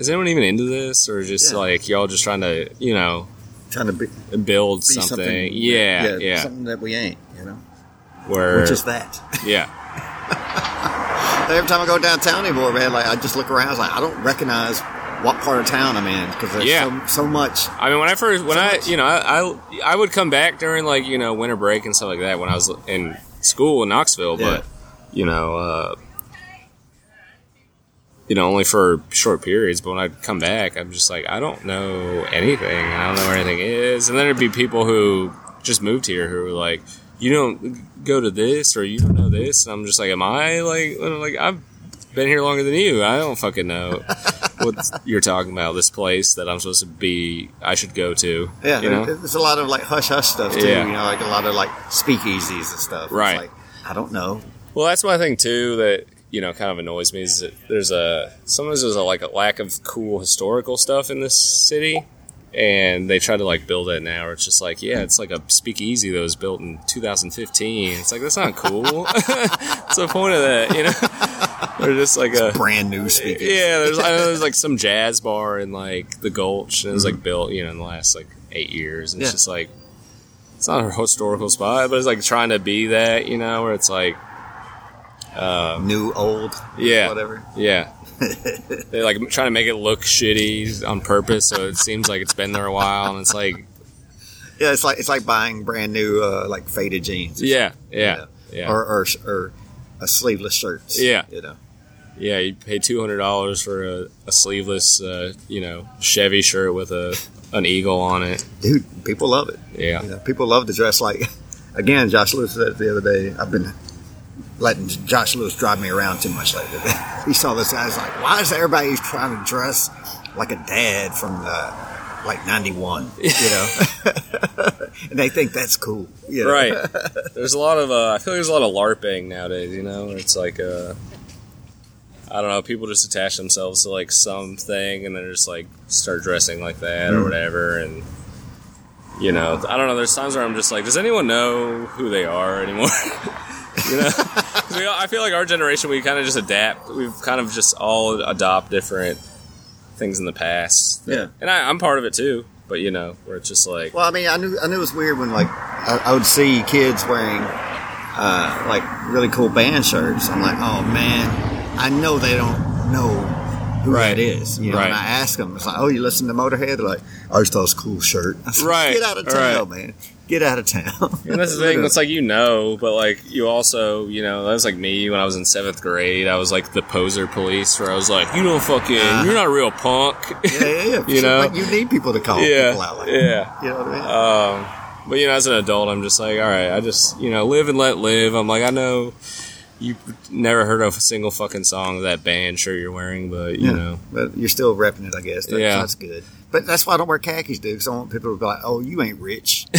Is anyone even into this, or just Yeah. like y'all just trying to, you know, trying to be, be build something. Yeah, yeah. Something that we ain't, you know? Where Which is that. yeah, Every time I go downtown anymore, man, like I just look around, I was like, I don't recognize what part of town I'm in because there's Yeah. so, so much. I mean, when I first when So I much. you know I, I I would come back during like you know winter break and stuff like that when I was in school in Knoxville, Yeah. but you know. uh you know, only for short periods. But when I'd come back, I'm just like, I don't know anything. I don't know where anything is. And then there'd be people who just moved here who were like, you don't go to this or you don't know this. And I'm just like, am I like, like I've been here longer than you. I don't fucking know what you're talking about. This place that I'm supposed to be, I should go to. Yeah, you know. there's a lot of like hush hush stuff too. Yeah. You know, like a lot of like speakeasies and stuff. It's Right. like, I don't know. Well, that's my thing too. That you know, kind of annoys me is that there's a sometimes there's a like a lack of cool historical stuff in this city, and they try to like build it now. It's just like, yeah, it's like a speakeasy that was built in 2015. It's like that's not cool. What's the point of that? You know, they're just like a Brand new speakeasy. yeah. There's I know there's like some jazz bar in like the Gulch, and it was like mm-hmm. built you know in the last like eight years, and Yeah. it's just like it's not a historical spot, but it's like trying to be that, you know, where it's like. New, old, Yeah. whatever. Yeah. They're like trying to make it look shitty on purpose, so it seems like it's been there a while, and it's like, Yeah, it's like it's like buying brand new uh, like faded jeans. yeah, yeah, you know, yeah, Or, or or a sleeveless shirts. Yeah. you know. yeah. You pay two hundred dollars for a, a sleeveless, uh, you know, Chevy shirt with a an eagle on it. Dude, people love it. Yeah, You know, people love to dress like. Again, Josh Lewis said the other day. I've been letting Josh Lewis drive me around too much lately. he saw this guy. He's like, "Why is everybody trying to dress like a dad from the like '91?" You know, and they think that's cool. You know? right. There's a lot of, uh, I feel like there's a lot of LARPing nowadays. You know, it's like, uh, I don't know, people just attach themselves to like something, and then just like start dressing like that or Mm. whatever, and. You know, I don't know. There's times where I'm just like, does anyone know who they are anymore? you know, we all, I feel like our generation, we kind of just adapt. We've kind of just all adopt different things in the past. Yeah. and I, I'm part of it too. But you know, where it's just like, Well, I mean, I knew I knew it was weird when like I, I would see kids wearing uh, like really cool band shirts. I'm like, oh man, I know they don't know who Right. that is. You know, Right. and I ask them, it's like, oh, you listen to Motorhead? They're like, oh, I just thought it was a cool shirt. Said, Right. Get out of town, Right. man. Get out of town. And that's the thing. It's like you know, but like you also, you know, that was like me when I was in seventh grade. I was like the poser police, where I was like, you don't fucking, you're not a real punk. yeah, yeah, yeah. You know? but you need people to call yeah, people out like yeah. You know what I mean? Um, but you know, as an adult, I'm just like, all right, I just you know, live and let live. I'm like, I know you never heard of a single fucking song of that band Sure, you're wearing, but you yeah. know, but you're still repping it, I guess. That, Yeah. that's good. But that's why I don't wear khakis, dude. Because I want people to be like, "Oh, you ain't rich."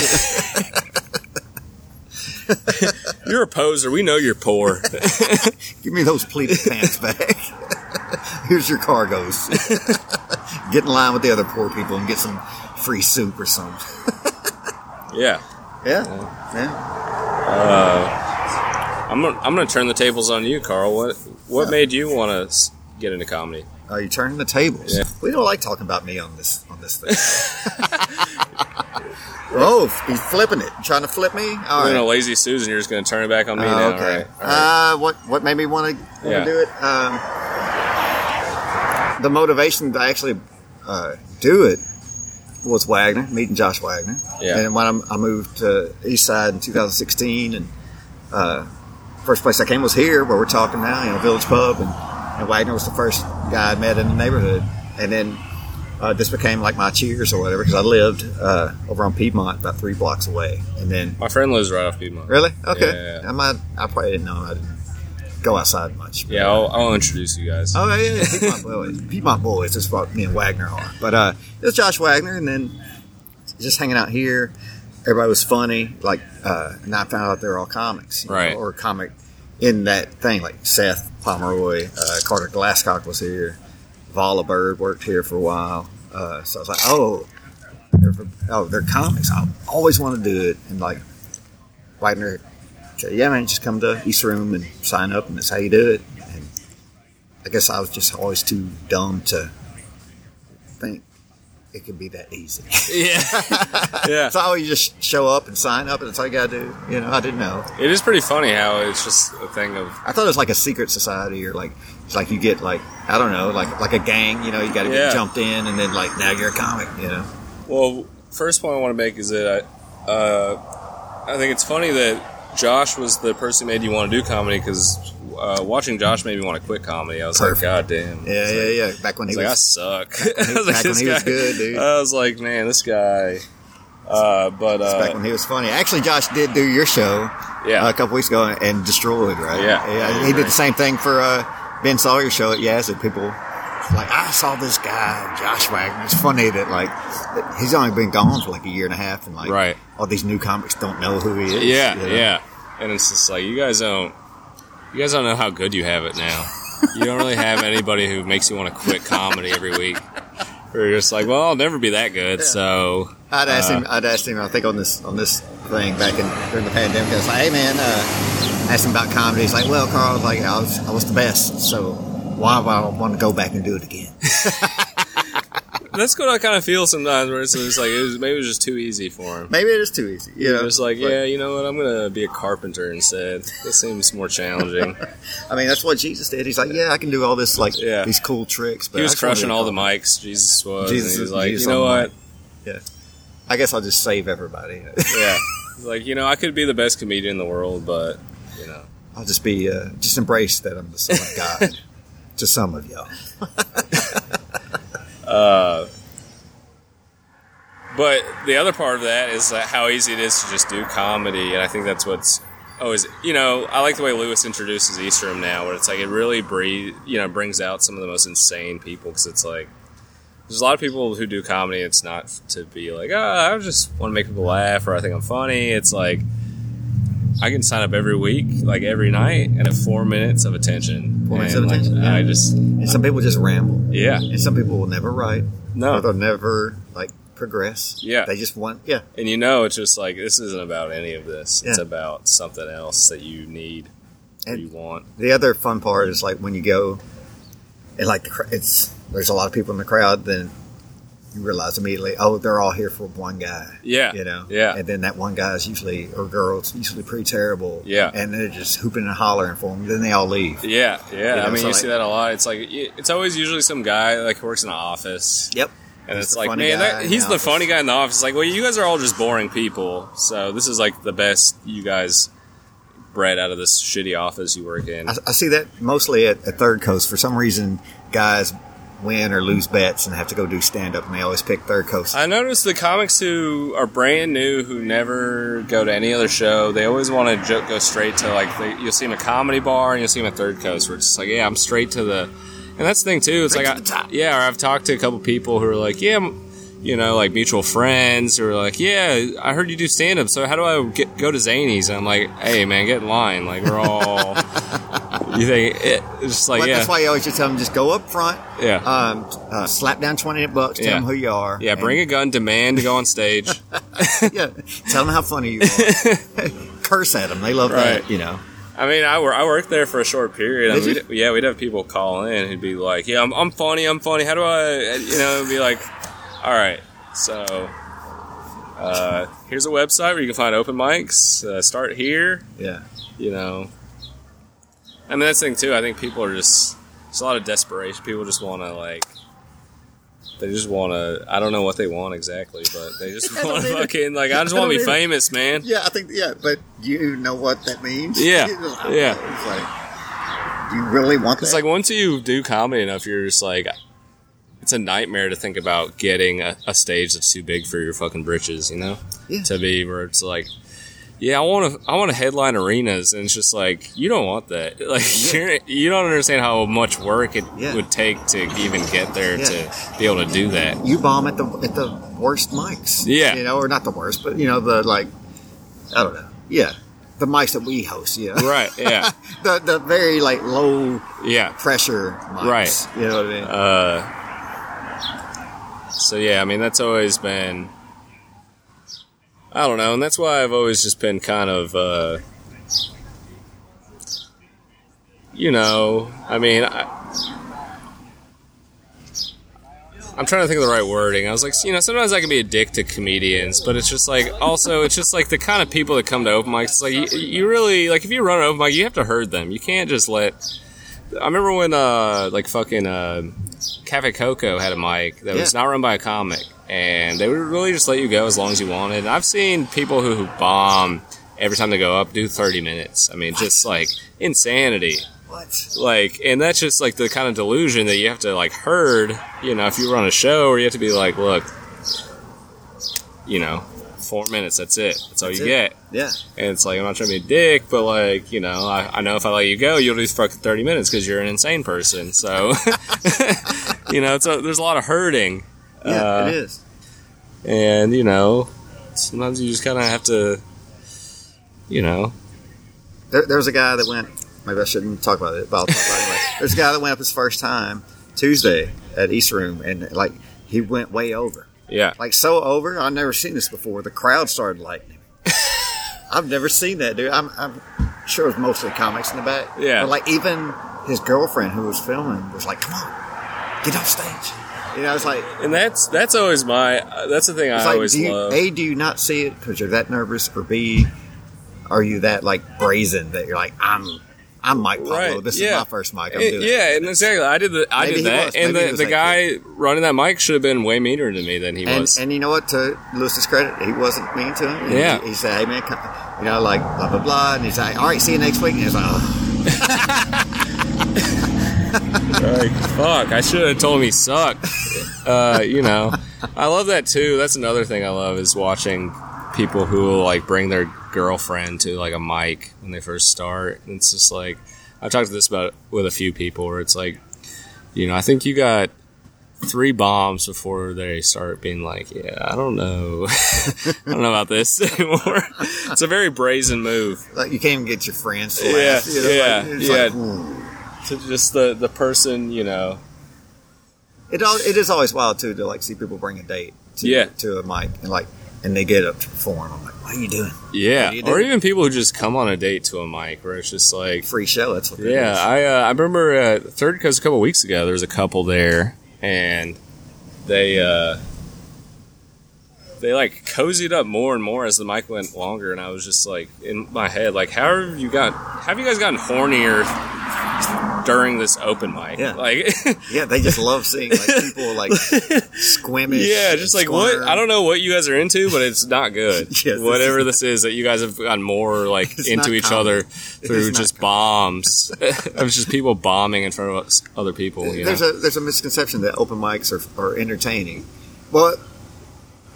you're a poser. We know you're poor. Give me those pleated pants back. Here's your cargoes. get in line with the other poor people and get some free soup or something. yeah. Yeah, yeah. Uh, I'm gonna, I'm gonna turn the tables on you, Carl. What what made you want to get into comedy? Are you turning the tables? Yeah. We don't like talking about me on this on this thing. Oh, he's flipping it. Trying to flip me? All a right. lazy Susan, you're just going to turn it back on me Oh, now. okay. All right. All right. Uh, what what made me want to Yeah. do it? Um, the motivation to actually uh, do it was Wagner, meeting Josh Wagner. Yeah. And when I'm, I moved to East Side in 2016, and uh, first place I came was here, where we're talking now, you know, Village Pub, and, and Wagner was the first guy I met in the neighborhood, and then. Uh, this became like my cheers or whatever because I lived uh, over on Piedmont, about three blocks away, and then My friend lives right off Piedmont. Really? Okay. Yeah. I might. I probably didn't know. I didn't go outside much. Yeah, I'll, I'll introduce you guys. Oh yeah, yeah. Piedmont boys. Piedmont boys. That's what me and Wagner are. But uh, it was Josh Wagner, and then just hanging out here. Everybody was funny. Like, uh, and I found out they were all comics, you know, Right. or comic in that thing. Like Seth Pomeroy, uh, Carter Glasscock was here. Vala Bird worked here for a while. Uh, so I was like, oh, they're, oh, they're comics. I always want to do it, and like Wagner said, yeah, man, just come to East Room and sign up, and that's how you do it. And I guess I was just always too dumb to think it can be that easy. Yeah. yeah. so I always just show up and sign up, and that's all you got to do. You know, I didn't know. It is pretty funny how it's just a thing of I thought it was like a secret society, or like it's like you get like I don't know, like like a gang. You know, you got to Yeah. get jumped in, and then like now you're a comic. You know, Well, first point I want to make is that I, uh, I think it's funny that Josh was the person who made you want to do comedy because uh, watching Josh made me want to quit comedy. I was Perfect. like, God damn. yeah, yeah, yeah. Back when he was like, I suck. was like, back when he was good, dude. I was like, man, this guy. Uh, but back uh, when he was funny. Actually, Josh did do your show yeah, uh, a couple weeks ago and destroyed, right? Yeah. Yeah, he did right. the same thing for uh, Ben Sawyer's show at Yazoo. People like, I saw this guy, Josh Wagner. It's funny that like that he's only been gone for like a year and a half, and like Right. all these new comics don't know who he is. yeah, you know? yeah. And it's just like you guys don't, you guys don't know how good you have it now. you don't really have anybody who makes you want to quit comedy every week. Or you're just like, well, I'll never be that good. So I'd asked Uh, him. I'd asked him. I think on this on this thing back in during the pandemic. I was like, "Hey man," uh, asked him about comedy. He's like, "Well, Carl, like I was, I was the best. So why would I want to go back and do it again?" that's what I kind of feel sometimes. Where it's just like it was, maybe it was just too easy for him. Maybe it is too easy. You know, Just like, but- yeah, you know what? I'm gonna be a carpenter instead. This seems more challenging. I mean, that's what Jesus did. He's like, "Yeah, I can do all this like Yeah. these cool tricks." But he was crushing all the mics. Jesus was. Jesus and he was like, Jesus you know what? Yeah. I guess I'll just save everybody. Yeah. He's like, you know, I could be the best comedian in the world, but you know, I'll just be uh, just embrace that I'm the son of God to some of y'all. Uh, but the other part of that is that how easy it is to just do comedy, and I think that's what's always, you know, I like the way Lewis introduces East Room now, where it's like it really breathe, you know, brings out some of the most insane people because it's like there's a lot of people who do comedy. It's not to be like, oh, I just want to make people laugh or I think I'm funny. It's like I can sign up every week, like every night, and have four minutes of attention. Four minutes And, of like, attention, I yeah. just, And some people just ramble, yeah, and some people will never write. no, they'll never like progress. Yeah. they just want yeah. And you know, it's just like this isn't about any of this. It's about something else that you need And- you want. The other fun part is like when you go, and like the, it's there's a lot of people in the crowd. Then you realize immediately, oh, they're all here for one guy. Yeah, You know, yeah, and then that one guy is usually or girl, it's usually pretty terrible. Yeah. and they're just hooping and hollering for them. Then they all leave. yeah, yeah. You know, I mean, so you like- see that a lot. It's like it's always usually some guy like who works in an office, Yep. and He's it's like, man, that, he's the the funny guy in the office. Like, well, you guys are all just boring people, so this is like the best you guys bred out of this shitty office you work in. I, I see that mostly at, at Third Coast. For some reason, guys win or lose bets and have to go do stand up, and they always pick Third Coast. I noticed the comics who are brand new, who never go to any other show, they always want to jo- go straight to like they, you'll see them at comedy bar and you'll see them at Third Coast, where it's just like, yeah, I'm straight to the, and that's the thing too. It's Straight like, to the top. I, yeah, or I've talked to a couple people who are like, yeah, I'm, you know, like mutual friends who are like, yeah, I heard you do stand up, so how do I get go to Zany's? And I'm like, hey man, get in line. Like we're all, you think it, it's just like But yeah, That's why you always just tell them just go up front, yeah. um, uh, slap down twenty bucks, tell Yeah. them who you are. yeah, bring a gun, demand to go on stage. yeah, tell them how funny you are. Curse at them; they love Right. that. You know. I mean, I, wor- I worked there for a short period. I Did mean, you? we'd- yeah, we'd have people call in who'd be like, "Yeah, I'm, I'm funny. I'm funny. How do I?" You know, it'd be like, "All right, so." Uh, here's a website where you can find open mics. Uh, start here. Yeah. You know. I mean, that's the thing too. I think people are just it's a lot of desperation. People just want to like. They just want to. I don't know what they want exactly, but they just want to fucking like. I just want to be either. famous, man. Yeah, I think yeah, but you know what that means? Yeah, yeah. It's like, do you really want that? It's like once you do comedy enough, you're just like, it's a nightmare to think about getting a, a stage that's too big for your fucking britches, you know? Yeah. To be where it's like, yeah, I want to, I want to headline arenas, and it's just like you don't want that. Like you're, you don't understand how much work it Yeah. would take to even get there Yeah. to be able to do that. you bomb at the at the worst mics. Yeah. You know, or not the worst, but you know, the like I don't know. Yeah. The mics that we host, yeah. Right? Yeah. the the very like low Yeah. pressure mics. Right. You know what I mean? Uh, so yeah, I mean that's always been I don't know, and that's why I've always just been kind of uh, you know, I mean I, I'm trying to think of the right wording. I was like, you know, sometimes I can be a dick to comedians, but it's just like also it's just like the kind of people that come to open mics. It's like you, you really like if you run an open mic, you have to herd them. You can't just let. I remember when uh like fucking uh Cafe Coco had a mic that was Yeah. not run by a comic, and they would really just let you go as long as you wanted. And I've seen people who, bomb every time they go up do 30 minutes. I mean, just like insanity. what? Like, and that's just like the kind of delusion that you have to like herd. You know, if you run a show, or you have to be like, look, you know, four minutes. That's it. That's all That's you it. get. Yeah. And it's like I'm not trying to be a dick, but like you know, I, I know if I let you go, you'll do fucking thirty minutes because you're an insane person. So you know, it's a, there's a lot of hurting. Yeah, Uh, it is. and you know, sometimes you just kind of have to, you know, There, there was a guy that went. Maybe I shouldn't talk about it, but I'll talk about anyway. There's a guy that went up his first time Tuesday at East Room, and like he went way over, yeah, like so over. I've never seen this before. The crowd started him. I've never seen that, dude. I'm, I'm sure it was mostly comics in the back. Yeah. but like even his girlfriend who was filming was like, "Come on, get off stage." You know, it's like, and that's that's always my uh, that's the thing I like, always do you, love. a, do you not see it because you're that nervous, or b, are you that like brazen that you're like, I'm, I'm Mike Pablo. Right, This yeah. is my first mic. I'm doing it." yeah, and exactly. I did the I Maybe did that, was. and Maybe the, the guy running that mic should have been way meaner to me than he And, was. and you know what? To Lewis's credit, he wasn't mean to him. He- Yeah. He, said, "Hey man, come, you know, like blah blah blah," and he's like, "All right, see you next week." And he's like, oh. Like, fuck, I should have told him he sucked. Uh, you know, I love that too. That's another thing I love is watching people who will like bring their girlfriend to like a mic when they first start. It's just like I've talked to this about with a few people where it's like, you know, I think you got three bombs before they start being like, yeah, I don't know, I don't know about this anymore. it's a very brazen move. like you can't even get your friends to Yeah, laugh. you know, yeah, like, yeah. like, hmm. To just the the person, you know, It al- it is always wild too to like see people bring a date to Yeah. to a mic and like and they get up to perform. I'm like, what are you doing? Yeah, you or even people who just come on a date to a mic where it's just like, Free show. That's what. yeah, is. I uh, I remember uh, Third Coast a couple weeks ago. There was a couple there, and they uh, they like cozied up more and more as the mic went longer, and I was just like in my head, like, how have you got? Have you guys gotten hornier during this open mic? Yeah. like. yeah, they just love seeing like people like squimish. Yeah, just like what. I don't know what you guys are into, but it's not good. Yes, this Whatever is- this is that you guys have gotten more like into each comedy. other through just bombs. it was just people bombing in front of us- other people. You there's know? a there's a misconception that open mics are, are entertaining. Well,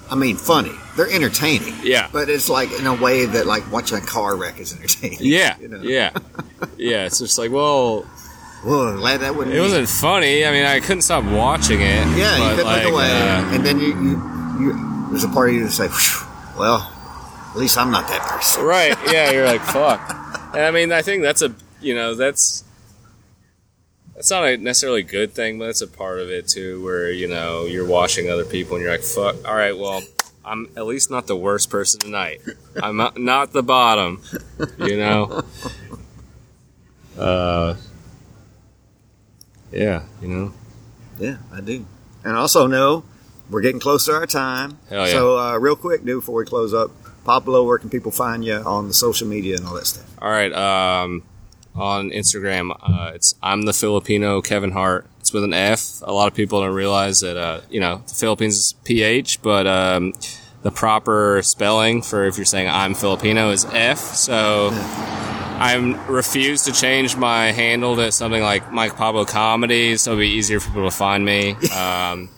I mean, funny. They're entertaining. Yeah. But it's like in a way that like watching a car wreck is entertaining. yeah, You know? yeah, yeah. It's just like, well, Whoa, glad that wouldn't. it be- wasn't funny. I mean, I couldn't stop watching it. Yeah, you could like, look away, uh, and then you, you you there's a part of you that say, well, at least I'm not that person. right? Yeah, you're like, fuck. And I mean, I think that's a you know that's that's not a necessarily good thing, but it's a part of it too, where you know you're watching other people and you're like, fuck. All right, well, I'm at least not the worst person tonight. I'm not, not the bottom, you know. Uh, yeah, you know. Yeah, I do. And I also know we're getting close to our time. Hell yeah. So, uh, real quick, dude, before we close up, Pablo, where can people find you on the social media and all that stuff? All right. Um, on Instagram, uh, it's I'm the Filipino Kevin Hart. It's with an F. A lot of people don't realize that uh, you know the Philippines is PH, but um, the proper spelling for if you're saying I'm Filipino is F. So I'm refused to change my handle to something like Mike Pablo Comedy, so it'll be easier for people to find me. Um,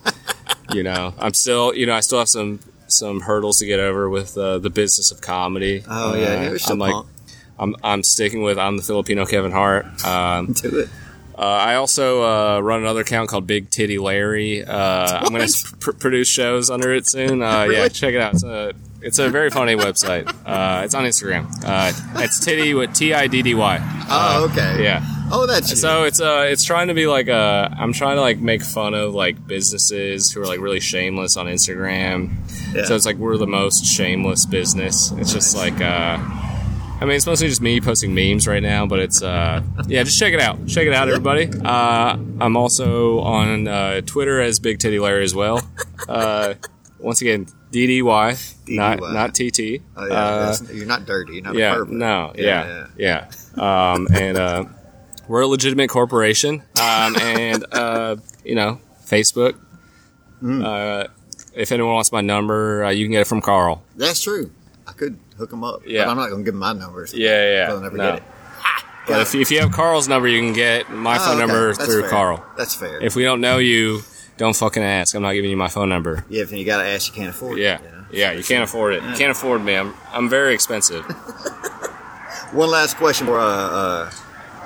you know, I'm still, you know, I still have some some hurdles to get over with uh, the business of comedy. Oh, yeah, Uh, I'm like, punk. I'm I'm sticking with I'm the Filipino Kevin Hart. Um, Do it. Uh, I also uh, run another account called Big Titty Larry. Uh, I'm going to pr- produce shows under it soon. Uh, Yeah, check it out. It's a it's a very funny website. Uh, it's on Instagram. Uh, it's Titty with T I D D Y. Oh, okay. Yeah. Oh, that's you. So it's uh it's trying to be like a I'm trying to like make fun of like businesses who are like really shameless on Instagram. Yeah. So it's like we're the most shameless business. It's just like uh I mean it's mostly just me posting memes right now, but it's uh yeah, just check it out. Check it out everybody. Uh I'm also on uh Twitter as Big Titty Larry as well. Uh once again DDY, not DDY. not TT. Oh, yeah. Uh, you're not dirty. You're not a yeah, no, yeah, yeah. Um, and uh, we're a legitimate corporation, um, and uh, you know, Facebook. Mm. Uh, if anyone wants my number, uh, you can get it from Carl. That's true. I could hook them up. Yeah. But I'm not going to give them my numbers. Yeah, yeah. They'll never no. get it. But if, if you have Carl's number, you can get my Oh, phone okay. number That's through fair. Carl. That's fair. If we don't know you, don't fucking ask. I'm not giving you my phone number. yeah, if you got to ask, you can't afford Yeah, it. you know? yeah. You can't afford it. You can't afford me. I'm I'm very expensive. One last question before uh, uh,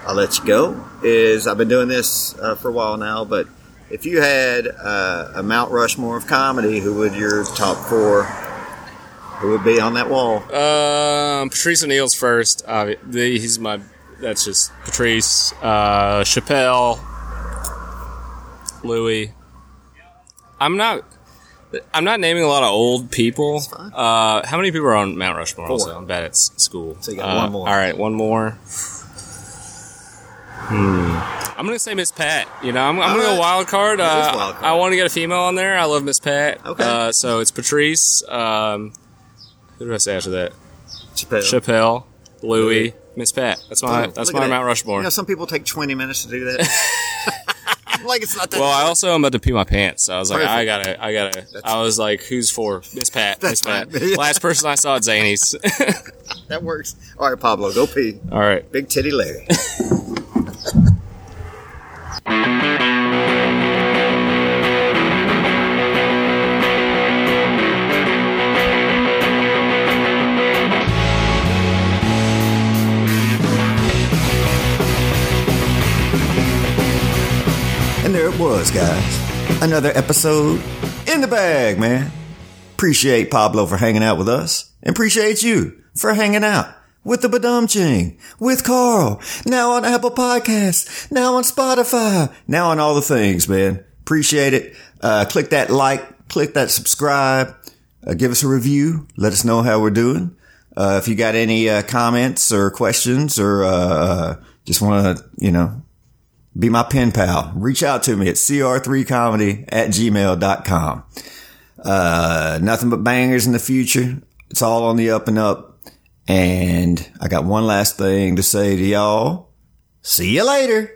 I'll let you go is I've been doing this uh, for a while now, but if you had uh, a Mount Rushmore of comedy, who would your top four? Who would be on that wall? Um, Patrice O'Neal's first. Uh, he's my. That's just Patrice, uh, Chappelle, Louis. I'm not. I'm not naming a lot of old people. Uh, how many people are on Mount Rushmore? Four. Also, I'm bad at school. So you got Uh, one more. All right, one more. Hmm. I'm gonna say Miss Pat. You know, I'm, I'm gonna right. go wild card. Uh, wild card. I want to get a female on there. I love Miss Pat. Okay. Uh, so it's Patrice. Um, who did I say after that? Chappelle. Chappelle, Louis, Miss Pat. That's my Oh, that's look at my that. Mount Rushmore. You know, some people take 20 minutes to do that. like it's not that. well, I also am about to pee my pants. So I was like, Perfect. I gotta, I gotta. I was like, who's for Miss Pat? Miss Pat. Last person I saw at Zany's. that works. All right, Pablo, go pee. All right. Big titty Larry. It was, guys. Another episode in the bag, man. Appreciate Pablo for hanging out with us. And appreciate you for hanging out with the Badum Ching, with Carl, now on Apple Podcasts, now on Spotify, now on all the things, man. Appreciate it. Uh, click that like, click that subscribe, uh, give us a review. Let us know how we're doing. Uh, if you got any uh, comments or questions or uh, uh, just want to, you know, be my pen pal. Reach out to me at cr3comedy at gmail.com. Uh, nothing but bangers in the future. It's all on the up and up. And I got one last thing to say to y'all. See you later.